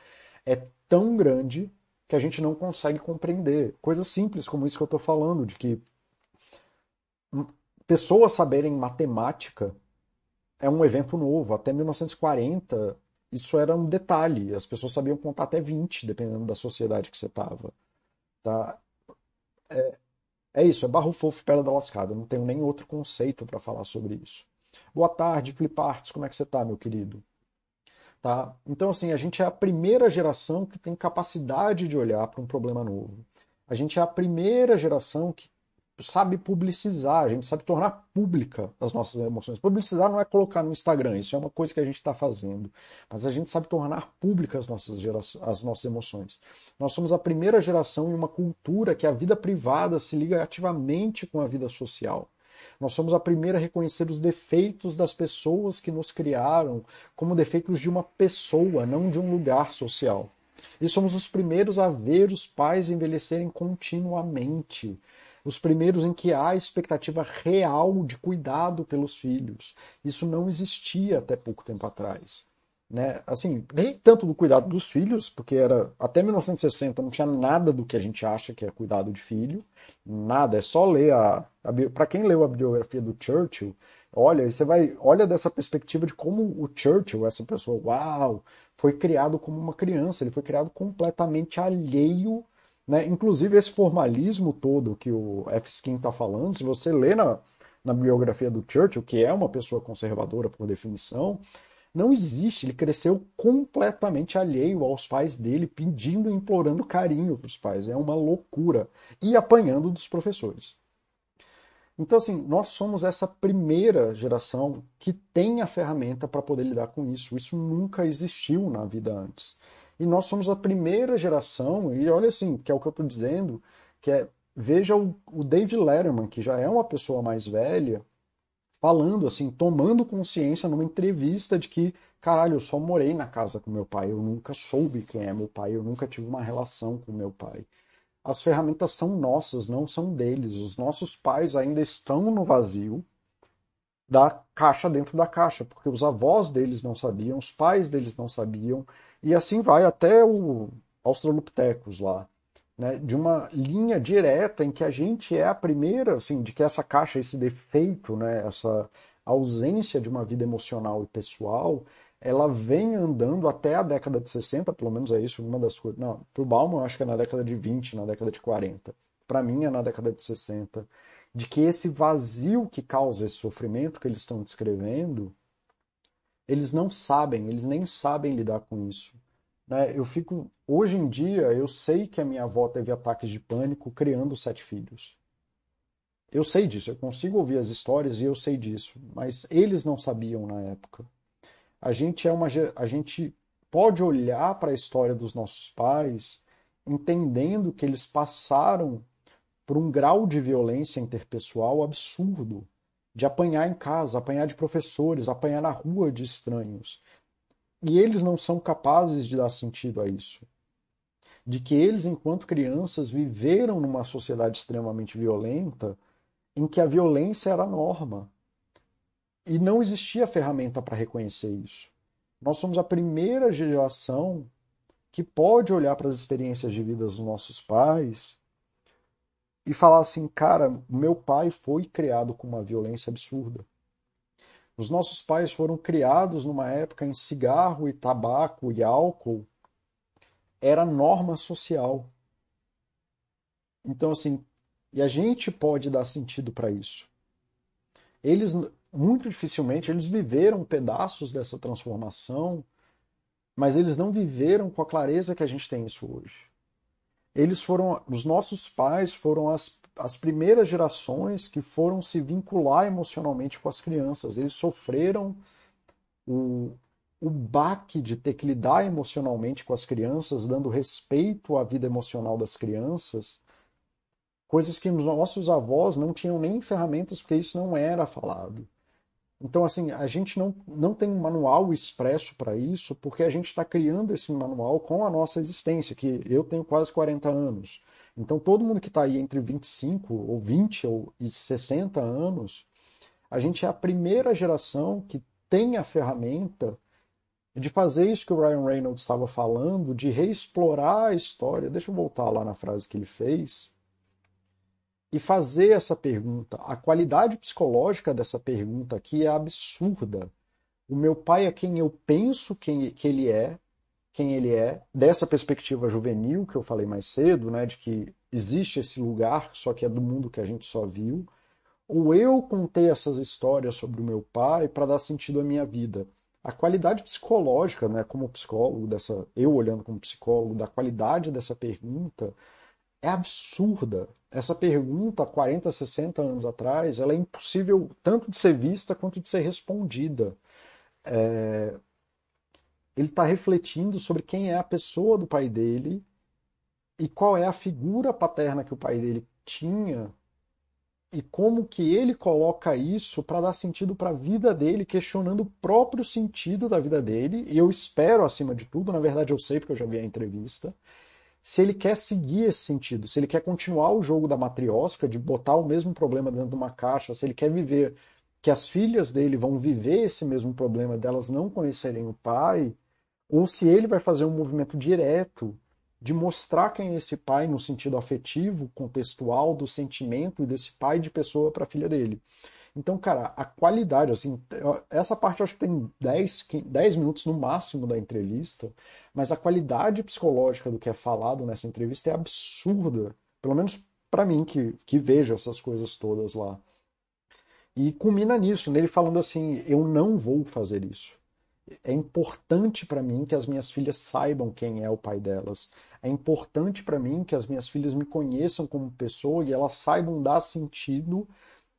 é tão grande que a gente não consegue compreender. Coisas simples como isso que eu estou falando, de que pessoas saberem matemática é um evento novo. Até 1940, isso era um detalhe. As pessoas sabiam contar até 20, dependendo da sociedade que você estava. Tá? É, é isso, é barro fofo pedra da lascada. Não tenho nem outro conceito para falar sobre isso. Boa tarde, Fliparts, como é que você está, meu querido? Tá? Então, assim, a gente é a primeira geração que tem capacidade de olhar para um problema novo. A gente é a primeira geração que sabe publicizar, a gente sabe tornar pública as nossas emoções. Publicizar não é colocar no Instagram, isso é uma coisa que a gente está fazendo, mas a gente sabe tornar públicas as nossas, as nossas emoções. Nós somos a primeira geração em uma cultura que a vida privada se liga ativamente com a vida social. Nós somos a primeira a reconhecer os defeitos das pessoas que nos criaram como defeitos de uma pessoa, não de um lugar social. E somos os primeiros a ver os pais envelhecerem continuamente. Os primeiros em que há expectativa real de cuidado pelos filhos. Isso não existia até pouco tempo atrás né? Assim, nem tanto do cuidado dos filhos, porque era até 1960 não tinha nada do que a gente acha que é cuidado de filho, nada, é só ler a, a para quem leu a biografia do Churchill, olha, você vai, olha dessa perspectiva de como o Churchill, essa pessoa, uau, foi criado como uma criança, ele foi criado completamente alheio, né? Inclusive esse formalismo todo que o F. Skin está falando, se você lê na, na biografia do Churchill, que é uma pessoa conservadora por definição, não existe. Ele cresceu completamente alheio aos pais dele, pedindo e implorando carinho para os pais. É uma loucura. E apanhando dos professores. Então, assim, nós somos essa primeira geração que tem a ferramenta para poder lidar com isso. Isso nunca existiu na vida antes. E nós somos a primeira geração, e olha assim, que é o que eu estou dizendo, que é, veja o, o David Letterman, que já é uma pessoa mais velha, falando assim, tomando consciência numa entrevista de que, caralho, eu só morei na casa com meu pai, eu nunca soube quem é meu pai, eu nunca tive uma relação com meu pai as ferramentas são nossas, não são deles. Os nossos pais ainda estão no vazio da caixa dentro da caixa, porque os avós deles não sabiam, os pais deles não sabiam, e assim vai até o Australopithecus lá. Né, de uma linha direta em que a gente é a primeira, assim, de que essa caixa, esse defeito, né, essa ausência de uma vida emocional e pessoal, ela vem andando até a década de 60, pelo menos é isso, uma das coisas. Não, para o Bauman eu acho que é na década de 20, na década de 40. Para mim é na década de 60. De que esse vazio que causa esse sofrimento que eles estão descrevendo, eles não sabem, eles nem sabem lidar com isso. Né? Eu fico. Hoje em dia, eu sei que a minha avó teve ataques de pânico criando sete filhos. Eu sei disso, eu consigo ouvir as histórias e eu sei disso, mas eles não sabiam na época a gente é uma a gente pode olhar para a história dos nossos pais entendendo que eles passaram por um grau de violência interpessoal absurdo, de apanhar em casa, apanhar de professores, apanhar na rua de estranhos. E eles não são capazes de dar sentido a isso. De que eles, enquanto crianças, viveram numa sociedade extremamente violenta, em que a violência era a norma, e não existia ferramenta para reconhecer isso. Nós somos a primeira geração que pode olhar para as experiências de vida dos nossos pais e falar assim, cara, meu pai foi criado com uma violência absurda. Os nossos pais foram criados numa época em cigarro e tabaco e álcool era norma social. Então assim, e a gente pode dar sentido para isso. Eles muito dificilmente eles viveram pedaços dessa transformação, mas eles não viveram com a clareza que a gente tem isso hoje. Eles foram, os nossos pais foram as, as primeiras gerações que foram se vincular emocionalmente com as crianças. Eles sofreram o, o baque de ter que lidar emocionalmente com as crianças, dando respeito à vida emocional das crianças, coisas que os nossos avós não tinham nem ferramentas, porque isso não era falado. Então, assim, a gente não, não tem um manual expresso para isso, porque a gente está criando esse manual com a nossa existência, que eu tenho quase 40 anos. Então, todo mundo que está aí entre 25 ou 20 ou, e 60 anos, a gente é a primeira geração que tem a ferramenta de fazer isso que o Ryan Reynolds estava falando, de reexplorar a história. Deixa eu voltar lá na frase que ele fez e fazer essa pergunta. A qualidade psicológica dessa pergunta aqui é absurda. O meu pai é quem eu penso quem, que ele é, quem ele é, dessa perspectiva juvenil que eu falei mais cedo, né, de que existe esse lugar, só que é do mundo que a gente só viu, ou eu contei essas histórias sobre o meu pai para dar sentido à minha vida. A qualidade psicológica, né, como psicólogo dessa, eu olhando como psicólogo, da qualidade dessa pergunta é absurda. Essa pergunta, 40, 60 anos atrás, ela é impossível tanto de ser vista quanto de ser respondida. É... Ele está refletindo sobre quem é a pessoa do pai dele e qual é a figura paterna que o pai dele tinha e como que ele coloca isso para dar sentido para a vida dele, questionando o próprio sentido da vida dele. E eu espero, acima de tudo, na verdade eu sei porque eu já vi a entrevista, se ele quer seguir esse sentido, se ele quer continuar o jogo da matriosca, de botar o mesmo problema dentro de uma caixa, se ele quer viver que as filhas dele vão viver esse mesmo problema delas não conhecerem o pai, ou se ele vai fazer um movimento direto de mostrar quem é esse pai no sentido afetivo, contextual do sentimento e desse pai de pessoa para filha dele. Então, cara, a qualidade, assim, essa parte eu acho que tem 10, 10 minutos no máximo da entrevista, mas a qualidade psicológica do que é falado nessa entrevista é absurda. Pelo menos para mim, que, que vejo essas coisas todas lá. E culmina nisso, nele falando assim: eu não vou fazer isso. É importante para mim que as minhas filhas saibam quem é o pai delas. É importante para mim que as minhas filhas me conheçam como pessoa e elas saibam dar sentido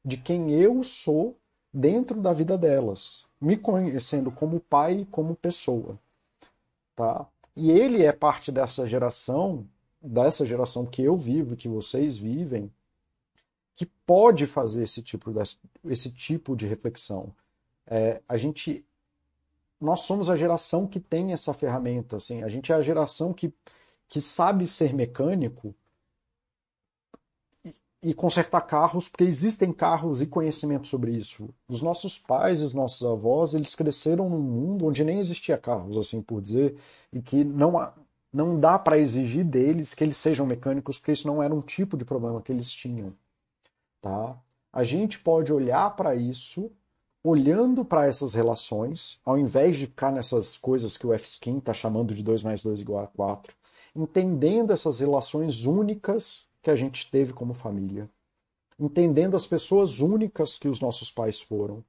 de quem eu sou dentro da vida delas, me conhecendo como pai e como pessoa, tá? E ele é parte dessa geração, dessa geração que eu vivo, que vocês vivem, que pode fazer esse tipo de, esse tipo de reflexão. É, a gente nós somos a geração que tem essa ferramenta, assim, a gente é a geração que, que sabe ser mecânico e, e consertar carros, porque existem carros e conhecimento sobre isso. Os nossos pais e os nossos avós, eles cresceram num mundo onde nem existia carros, assim por dizer, e que não, não dá para exigir deles que eles sejam mecânicos, porque isso não era um tipo de problema que eles tinham. Tá? A gente pode olhar para isso olhando para essas relações, ao invés de ficar nessas coisas que o F-Skin está chamando de 2 mais 2 igual a 4, entendendo essas relações únicas que a gente teve como família, entendendo as pessoas únicas que os nossos pais foram,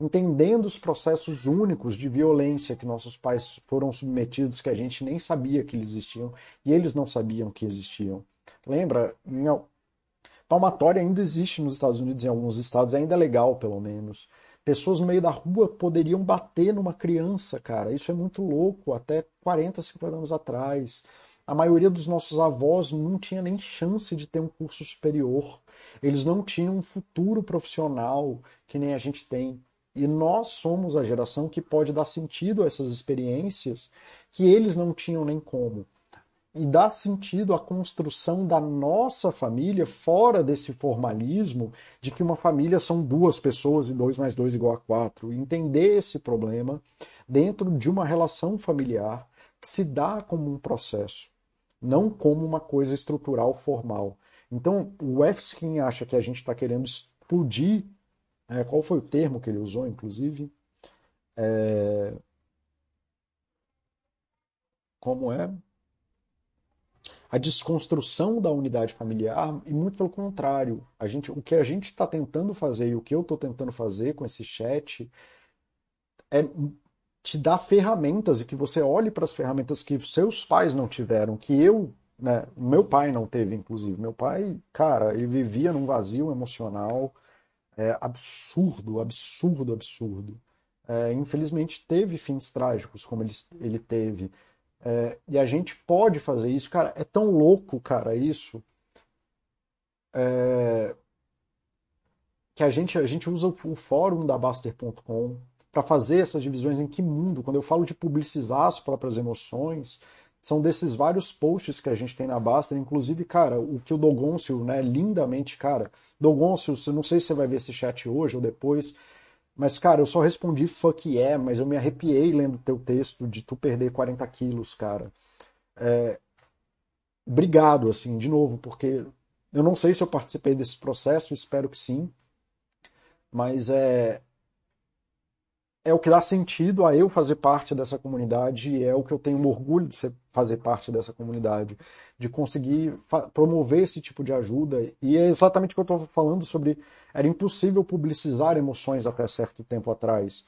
entendendo os processos únicos de violência que nossos pais foram submetidos, que a gente nem sabia que eles existiam e eles não sabiam que existiam. Lembra? Palmatória ainda existe nos Estados Unidos, em alguns estados, ainda é legal, pelo menos. Pessoas no meio da rua poderiam bater numa criança, cara. Isso é muito louco, até 40, 50 anos atrás. A maioria dos nossos avós não tinha nem chance de ter um curso superior. Eles não tinham um futuro profissional que nem a gente tem. E nós somos a geração que pode dar sentido a essas experiências que eles não tinham nem como e dá sentido à construção da nossa família fora desse formalismo de que uma família são duas pessoas e dois mais dois igual a quatro. Entender esse problema dentro de uma relação familiar que se dá como um processo, não como uma coisa estrutural formal. Então, o Efskin acha que a gente está querendo explodir. É, qual foi o termo que ele usou, inclusive? É... Como é? a desconstrução da unidade familiar e muito pelo contrário. A gente, o que a gente está tentando fazer e o que eu estou tentando fazer com esse chat é te dar ferramentas e que você olhe para as ferramentas que seus pais não tiveram, que eu, né, meu pai não teve, inclusive. Meu pai, cara, ele vivia num vazio emocional é, absurdo, absurdo, absurdo. É, infelizmente teve fins trágicos como ele, ele teve. É, e a gente pode fazer isso. Cara, é tão louco, cara, isso. É, que a gente, a gente usa o fórum da Baster.com para fazer essas divisões em que mundo. Quando eu falo de publicizar as próprias emoções, são desses vários posts que a gente tem na Baster. Inclusive, cara, o que o Dogoncio, né, lindamente, cara. Dogoncio, não sei se você vai ver esse chat hoje ou depois, mas, cara, eu só respondi fuck yeah, mas eu me arrepiei lendo teu texto de tu perder 40 quilos, cara. É... Obrigado, assim, de novo, porque eu não sei se eu participei desse processo, espero que sim. Mas é, é o que dá sentido a eu fazer parte dessa comunidade e é o que eu tenho orgulho de ser, fazer parte dessa comunidade, de conseguir promover esse tipo de ajuda. E é exatamente o que eu estou falando sobre. Era impossível publicizar emoções até certo tempo atrás.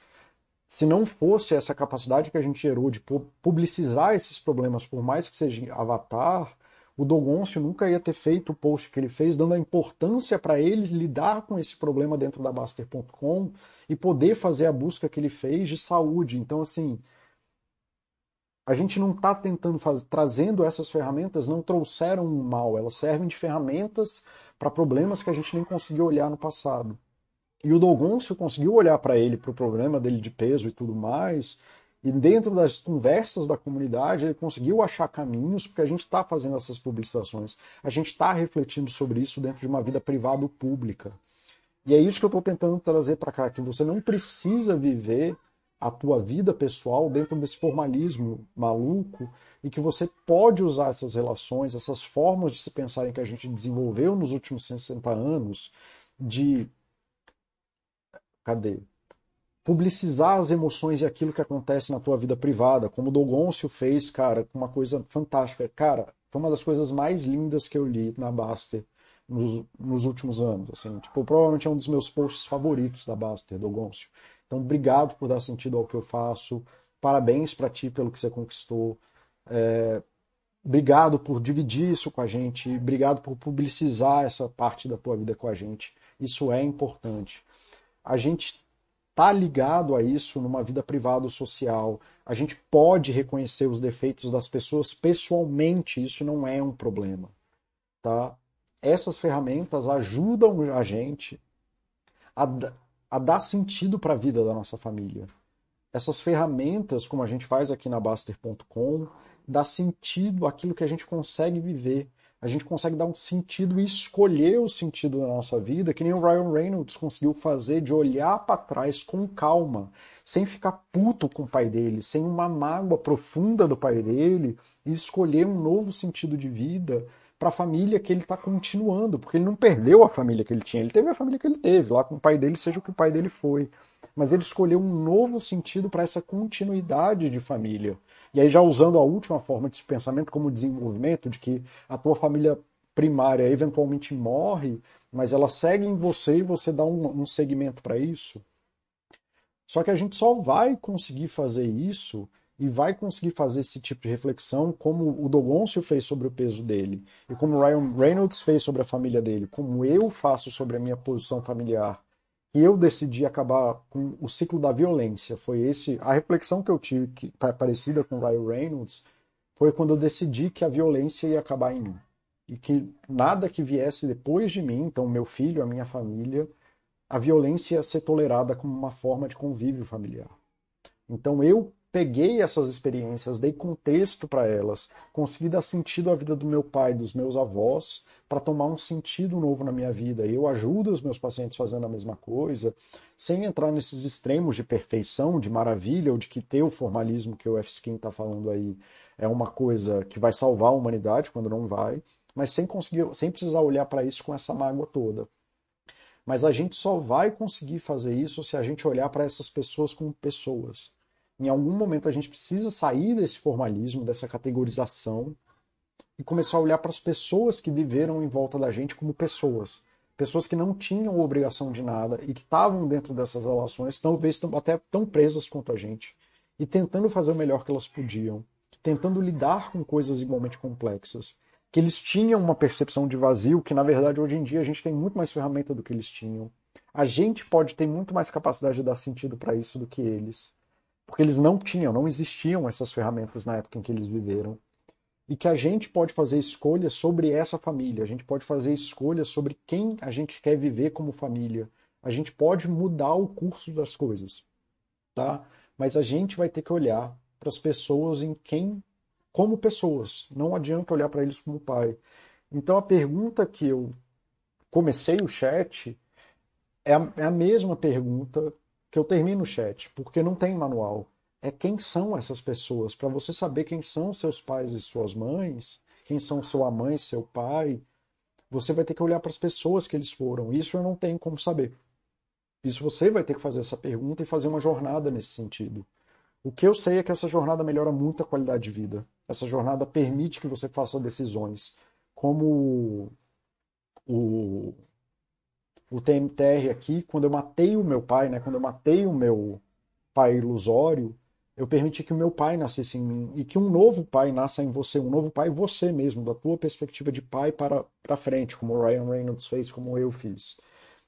Se não fosse essa capacidade que a gente gerou de publicizar esses problemas, por mais que seja avatar, o Dogoncio nunca ia ter feito o post que ele fez, dando a importância para ele lidar com esse problema dentro da Baster.com e poder fazer a busca que ele fez de saúde. Então, assim, a gente não está tentando fazer, trazendo essas ferramentas, não trouxeram um mal, elas servem de ferramentas para problemas que a gente nem conseguiu olhar no passado. E o Dogoncio conseguiu olhar para ele, para o problema dele de peso e tudo mais, e dentro das conversas da comunidade, ele conseguiu achar caminhos, porque a gente está fazendo essas publicações, a gente está refletindo sobre isso dentro de uma vida privada ou pública. E é isso que eu estou tentando trazer para cá, que você não precisa viver a tua vida pessoal dentro desse formalismo maluco e que você pode usar essas relações, essas formas de se pensarem que a gente desenvolveu nos últimos 60 anos de cadê? Publicizar as emoções e aquilo que acontece na tua vida privada, como o Dogoncio fez, cara, uma coisa fantástica. Cara, foi uma das coisas mais lindas que eu li na Baster nos, nos últimos anos. Assim, tipo, provavelmente é um dos meus posts favoritos da Baster, Dogoncio. Então, obrigado por dar sentido ao que eu faço. Parabéns para ti pelo que você conquistou. É, obrigado por dividir isso com a gente. Obrigado por publicizar essa parte da tua vida com a gente. isso é importante. A gente tá ligado a isso numa vida privada ou social. A gente pode reconhecer os defeitos das pessoas pessoalmente, isso não é um problema, tá? Essas ferramentas ajudam a gente a, a dar sentido para a vida da nossa família. Essas ferramentas, como a gente faz aqui na Baster.com, dá sentido àquilo que a gente consegue viver a gente consegue dar um sentido e escolher o sentido da nossa vida, que nem o Ryan Reynolds conseguiu fazer, de olhar para trás com calma, sem ficar puto com o pai dele, sem uma mágoa profunda do pai dele, e escolher um novo sentido de vida para a família que ele está continuando, porque ele não perdeu a família que ele tinha, ele teve a família que ele teve, lá com o pai dele, seja o que o pai dele foi. Mas ele escolheu um novo sentido para essa continuidade de família. E aí, já usando a última forma de pensamento como desenvolvimento, de que a tua família primária eventualmente morre, mas ela segue em você e você dá um, um segmento para isso. Só que a gente só vai conseguir fazer isso e vai conseguir fazer esse tipo de reflexão como o Dogoncio fez sobre o peso dele e como o Ryan Reynolds fez sobre a família dele, como eu faço sobre a minha posição familiar que eu decidi acabar com o ciclo da violência. Foi esse a reflexão que eu tive, que tá parecida com o Ryan Reynolds, foi quando eu decidi que a violência ia acabar em mim e que nada que viesse depois de mim, então meu filho, a minha família, a violência ia ser tolerada como uma forma de convívio familiar. Então eu peguei essas experiências, dei contexto para elas, consegui dar sentido à vida do meu pai, dos meus avós, para tomar um sentido novo na minha vida. Eu ajudo os meus pacientes fazendo a mesma coisa, sem entrar nesses extremos de perfeição, de maravilha, ou de que ter o formalismo que o F. Skin está falando aí é uma coisa que vai salvar a humanidade quando não vai, mas sem conseguir, sem precisar olhar para isso com essa mágoa toda. Mas a gente só vai conseguir fazer isso se a gente olhar para essas pessoas como pessoas em algum momento a gente precisa sair desse formalismo, dessa categorização e começar a olhar para as pessoas que viveram em volta da gente como pessoas. Pessoas que não tinham obrigação de nada e que estavam dentro dessas relações, talvez até tão presas quanto a gente, e tentando fazer o melhor que elas podiam, tentando lidar com coisas igualmente complexas. Que eles tinham uma percepção de vazio, que na verdade hoje em dia a gente tem muito mais ferramenta do que eles tinham. A gente pode ter muito mais capacidade de dar sentido para isso do que eles porque eles não tinham, não existiam essas ferramentas na época em que eles viveram. E que a gente pode fazer escolhas sobre essa família, a gente pode fazer escolhas sobre quem a gente quer viver como família. A gente pode mudar o curso das coisas, tá? Mas a gente vai ter que olhar para as pessoas em quem como pessoas. Não adianta olhar para eles como pai. Então a pergunta que eu comecei o chat é a, é a mesma pergunta que eu termino o chat, porque não tem manual. É quem são essas pessoas, para você saber quem são seus pais e suas mães, quem são sua mãe seu pai, você vai ter que olhar para as pessoas que eles foram. Isso eu não tenho como saber. Isso você vai ter que fazer essa pergunta e fazer uma jornada nesse sentido. O que eu sei é que essa jornada melhora muito a qualidade de vida. Essa jornada permite que você faça decisões. Como o, o TMTR aqui, quando eu matei o meu pai, né, quando eu matei o meu pai ilusório, eu permiti que o meu pai nascesse em mim e que um novo pai nasça em você, um novo pai você mesmo, da tua perspectiva de pai para, para frente, como o Ryan Reynolds fez, como eu fiz.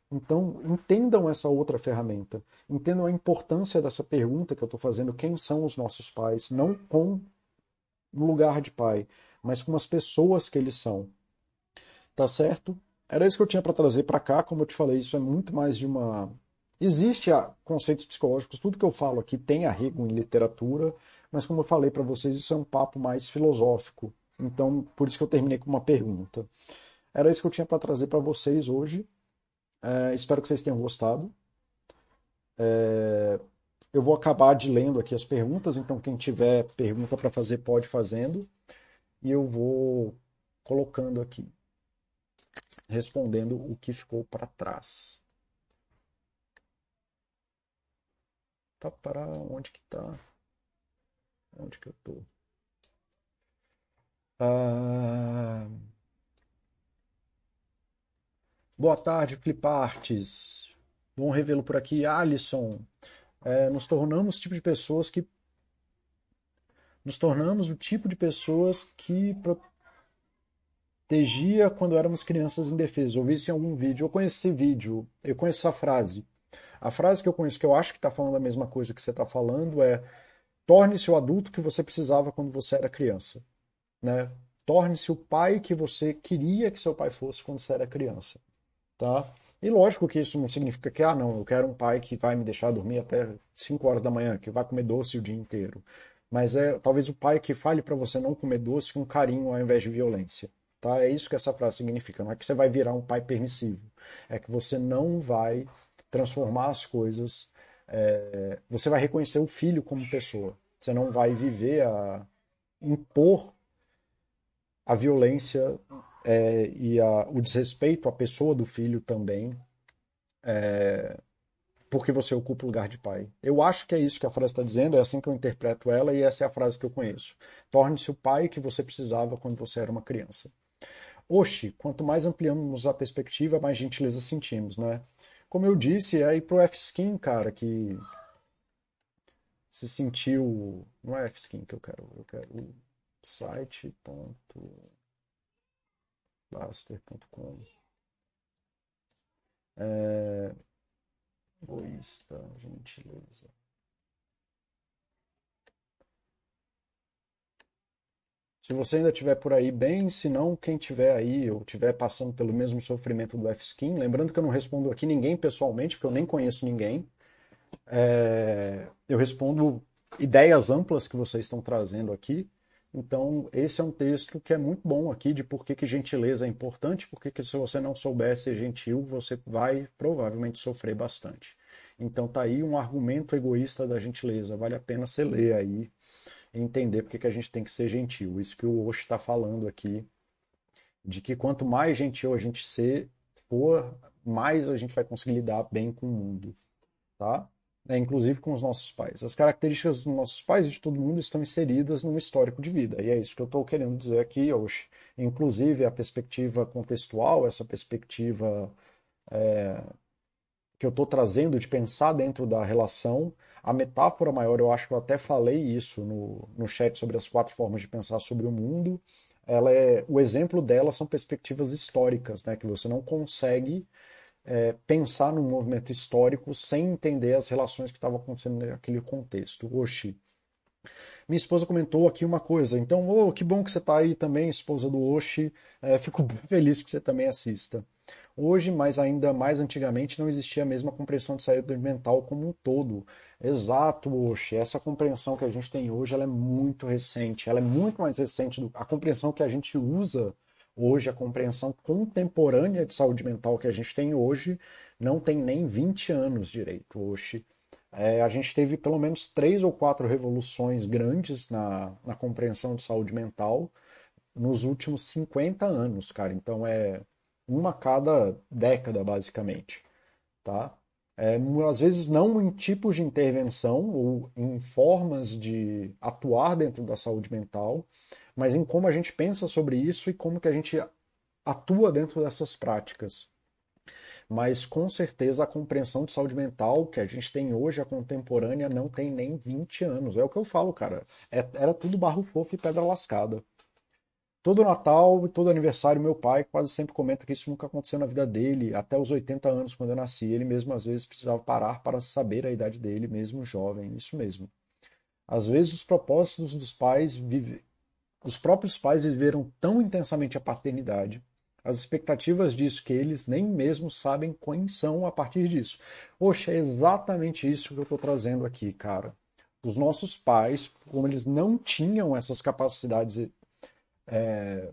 Então, entendam essa outra ferramenta. Entendam a importância dessa pergunta que eu estou fazendo: quem são os nossos pais? Não com no lugar de pai, mas com as pessoas que eles são. Tá certo? Era isso que eu tinha para trazer para cá. Como eu te falei, isso é muito mais de uma. Existe conceitos psicológicos, tudo que eu falo aqui tem arrego em literatura, mas como eu falei para vocês, isso é um papo mais filosófico. Então, por isso que eu terminei com uma pergunta. Era isso que eu tinha para trazer para vocês hoje. É, espero que vocês tenham gostado. É, eu vou acabar de lendo aqui as perguntas, então quem tiver pergunta para fazer pode fazendo. E eu vou colocando aqui respondendo o que ficou para trás. Tá para onde que tá? Onde que eu tô? Ah... Boa tarde, Flipartes. Bom revê-lo por aqui. Alisson, é, nos tornamos o tipo de pessoas que. Nos tornamos o tipo de pessoas que tegia quando éramos crianças indefesas. Ouvi isso em algum vídeo. Eu conheço esse vídeo, eu conheço essa frase. A frase que eu conheço, que eu acho que está falando a mesma coisa que você está falando, é torne-se o adulto que você precisava quando você era criança. Né? Torne-se o pai que você queria que seu pai fosse quando você era criança. Tá? E lógico que isso não significa que, ah, não, eu quero um pai que vai me deixar dormir até 5 horas da manhã, que vai comer doce o dia inteiro. Mas é talvez o pai que fale para você não comer doce com carinho ao invés de violência. Tá? É isso que essa frase significa. Não é que você vai virar um pai permissivo. É que você não vai transformar as coisas. É... Você vai reconhecer o filho como pessoa. Você não vai viver a impor a violência é, e a, o desrespeito à pessoa do filho também, é, porque você ocupa o lugar de pai. Eu acho que é isso que a frase está dizendo, é assim que eu interpreto ela e essa é a frase que eu conheço. Torne-se o pai que você precisava quando você era uma criança. Oxi, quanto mais ampliamos a perspectiva, mais gentileza sentimos, né? Como eu disse, é ir pro F-Skin, cara, que se sentiu. Não é F-Skin que eu quero, eu quero site.baster.com. É... Egoísta, gentileza. Se você ainda estiver por aí bem, se não, quem estiver aí ou estiver passando pelo mesmo sofrimento do F-Skin, lembrando que eu não respondo aqui ninguém pessoalmente, porque eu nem conheço ninguém. É... eu respondo ideias amplas que vocês estão trazendo aqui. Então, esse é um texto que é muito bom aqui de por que, que gentileza é importante, porque que se você não souber ser gentil, você vai provavelmente sofrer bastante. Então tá aí um argumento egoísta da gentileza. Vale a pena você ler aí entender porque que a gente tem que ser gentil. Isso que o Osho está falando aqui, de que quanto mais gentil a gente ser, for, mais a gente vai conseguir lidar bem com o mundo. Tá? É, inclusive com os nossos pais. As características dos nossos pais e de todo mundo estão inseridas num histórico de vida. E é isso que eu estou querendo dizer aqui hoje. Inclusive a perspectiva contextual, essa perspectiva é, que eu estou trazendo de pensar dentro da relação. A metáfora maior, eu acho que eu até falei isso no, no chat sobre as quatro formas de pensar sobre o mundo. Ela é, o exemplo dela são perspectivas históricas, né, que você não consegue é, pensar num movimento histórico sem entender as relações que estavam acontecendo naquele contexto. Oxi. Minha esposa comentou aqui uma coisa, então, oh, que bom que você está aí também, esposa do Oxi, é, fico feliz que você também assista. Hoje, mas ainda mais antigamente, não existia a mesma compreensão de saúde mental como um todo. Exato, Oxi. Essa compreensão que a gente tem hoje ela é muito recente. Ela é muito mais recente do a compreensão que a gente usa hoje, a compreensão contemporânea de saúde mental que a gente tem hoje, não tem nem 20 anos direito. Oxi. É, a gente teve pelo menos três ou quatro revoluções grandes na, na compreensão de saúde mental nos últimos 50 anos, cara. Então é uma a cada década, basicamente. Tá? É, às vezes não em tipos de intervenção ou em formas de atuar dentro da saúde mental, mas em como a gente pensa sobre isso e como que a gente atua dentro dessas práticas. Mas com certeza a compreensão de saúde mental que a gente tem hoje, a contemporânea, não tem nem 20 anos. É o que eu falo, cara. É, era tudo barro fofo e pedra lascada. Todo Natal e todo aniversário, meu pai quase sempre comenta que isso nunca aconteceu na vida dele, até os 80 anos, quando eu nasci. Ele mesmo às vezes precisava parar para saber a idade dele, mesmo jovem. Isso mesmo. Às vezes os propósitos dos pais, vive... os próprios pais viveram tão intensamente a paternidade, as expectativas disso que eles nem mesmo sabem quem são a partir disso. Poxa, é exatamente isso que eu estou trazendo aqui, cara. Os nossos pais, como eles não tinham essas capacidades é,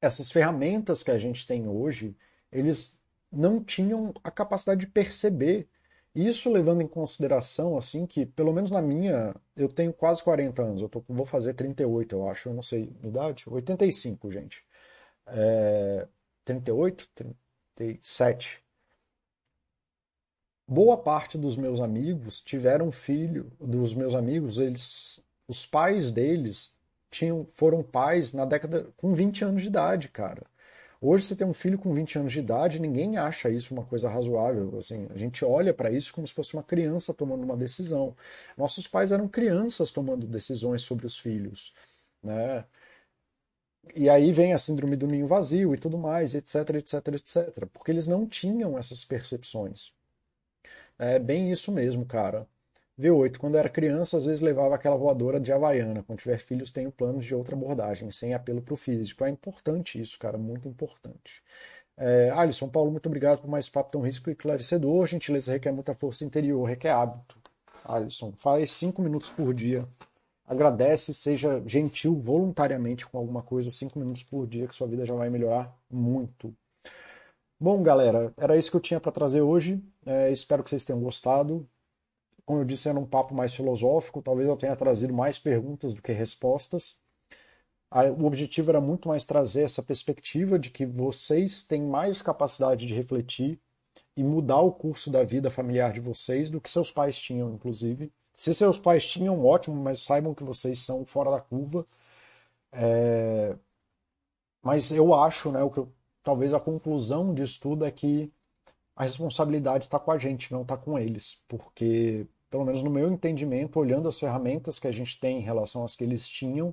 essas ferramentas que a gente tem hoje, eles não tinham a capacidade de perceber. Isso levando em consideração, assim, que pelo menos na minha, eu tenho quase 40 anos, eu tô, vou fazer 38, eu acho, eu não sei, idade? 85, gente. É, 38? 37. Boa parte dos meus amigos tiveram filho, dos meus amigos, eles, os pais deles tinham, foram pais na década com 20 anos de idade, cara. Hoje você tem um filho com 20 anos de idade, ninguém acha isso uma coisa razoável. Assim, a gente olha para isso como se fosse uma criança tomando uma decisão. Nossos pais eram crianças tomando decisões sobre os filhos, né? e aí vem a síndrome do ninho vazio e tudo mais, etc, etc, etc. Porque eles não tinham essas percepções. É bem isso mesmo, cara. V8, quando era criança, às vezes levava aquela voadora de Havaiana. Quando tiver filhos, tenho planos de outra abordagem, sem apelo para o físico. É importante isso, cara, muito importante. É, Alisson, Paulo, muito obrigado por mais papo tão risco e esclarecedor. Gentileza requer muita força interior, requer hábito. Alisson, faz cinco minutos por dia. Agradece, seja gentil voluntariamente com alguma coisa, cinco minutos por dia, que sua vida já vai melhorar muito. Bom, galera, era isso que eu tinha para trazer hoje. É, espero que vocês tenham gostado. Como eu disse, era um papo mais filosófico. Talvez eu tenha trazido mais perguntas do que respostas. O objetivo era muito mais trazer essa perspectiva de que vocês têm mais capacidade de refletir e mudar o curso da vida familiar de vocês do que seus pais tinham, inclusive. Se seus pais tinham, ótimo, mas saibam que vocês são fora da curva. É... Mas eu acho, né, o que eu... talvez a conclusão disso tudo é que a responsabilidade está com a gente, não está com eles, porque pelo menos no meu entendimento, olhando as ferramentas que a gente tem em relação às que eles tinham,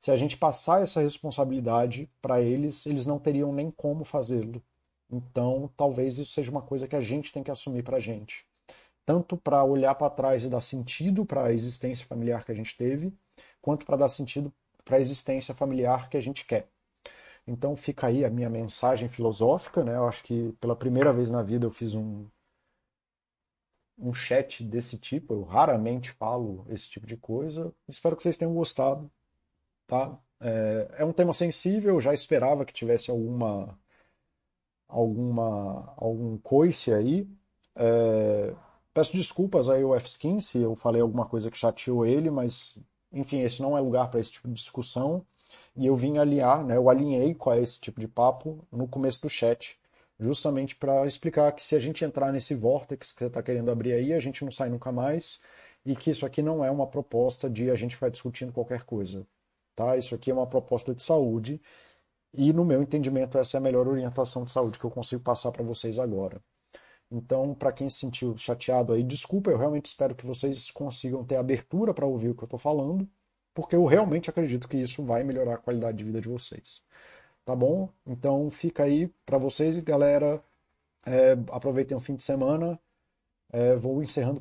se a gente passar essa responsabilidade para eles, eles não teriam nem como fazê-lo. Então, talvez isso seja uma coisa que a gente tem que assumir para a gente. Tanto para olhar para trás e dar sentido para a existência familiar que a gente teve, quanto para dar sentido para a existência familiar que a gente quer. Então fica aí a minha mensagem filosófica, né? Eu acho que pela primeira vez na vida eu fiz um, um chat desse tipo, eu raramente falo esse tipo de coisa. Espero que vocês tenham gostado, tá? É, é um tema sensível, já esperava que tivesse alguma alguma algum coice aí. É, peço desculpas aí ao F-Skin se eu falei alguma coisa que chateou ele, mas enfim, esse não é lugar para esse tipo de discussão. E eu vim alinhar, né, eu alinhei com esse tipo de papo no começo do chat justamente para explicar que se a gente entrar nesse vórtice que você está querendo abrir aí, a gente não sai nunca mais e que isso aqui não é uma proposta de a gente ficar discutindo qualquer coisa, tá? Isso aqui é uma proposta de saúde e no meu entendimento essa é a melhor orientação de saúde que eu consigo passar para vocês agora. Então, para quem se sentiu chateado aí, desculpa, eu realmente espero que vocês consigam ter abertura para ouvir o que eu estou falando, porque eu realmente acredito que isso vai melhorar a qualidade de vida de vocês. Tá bom? Então fica aí para vocês, galera. É, aproveitem o fim de semana. É, vou encerrando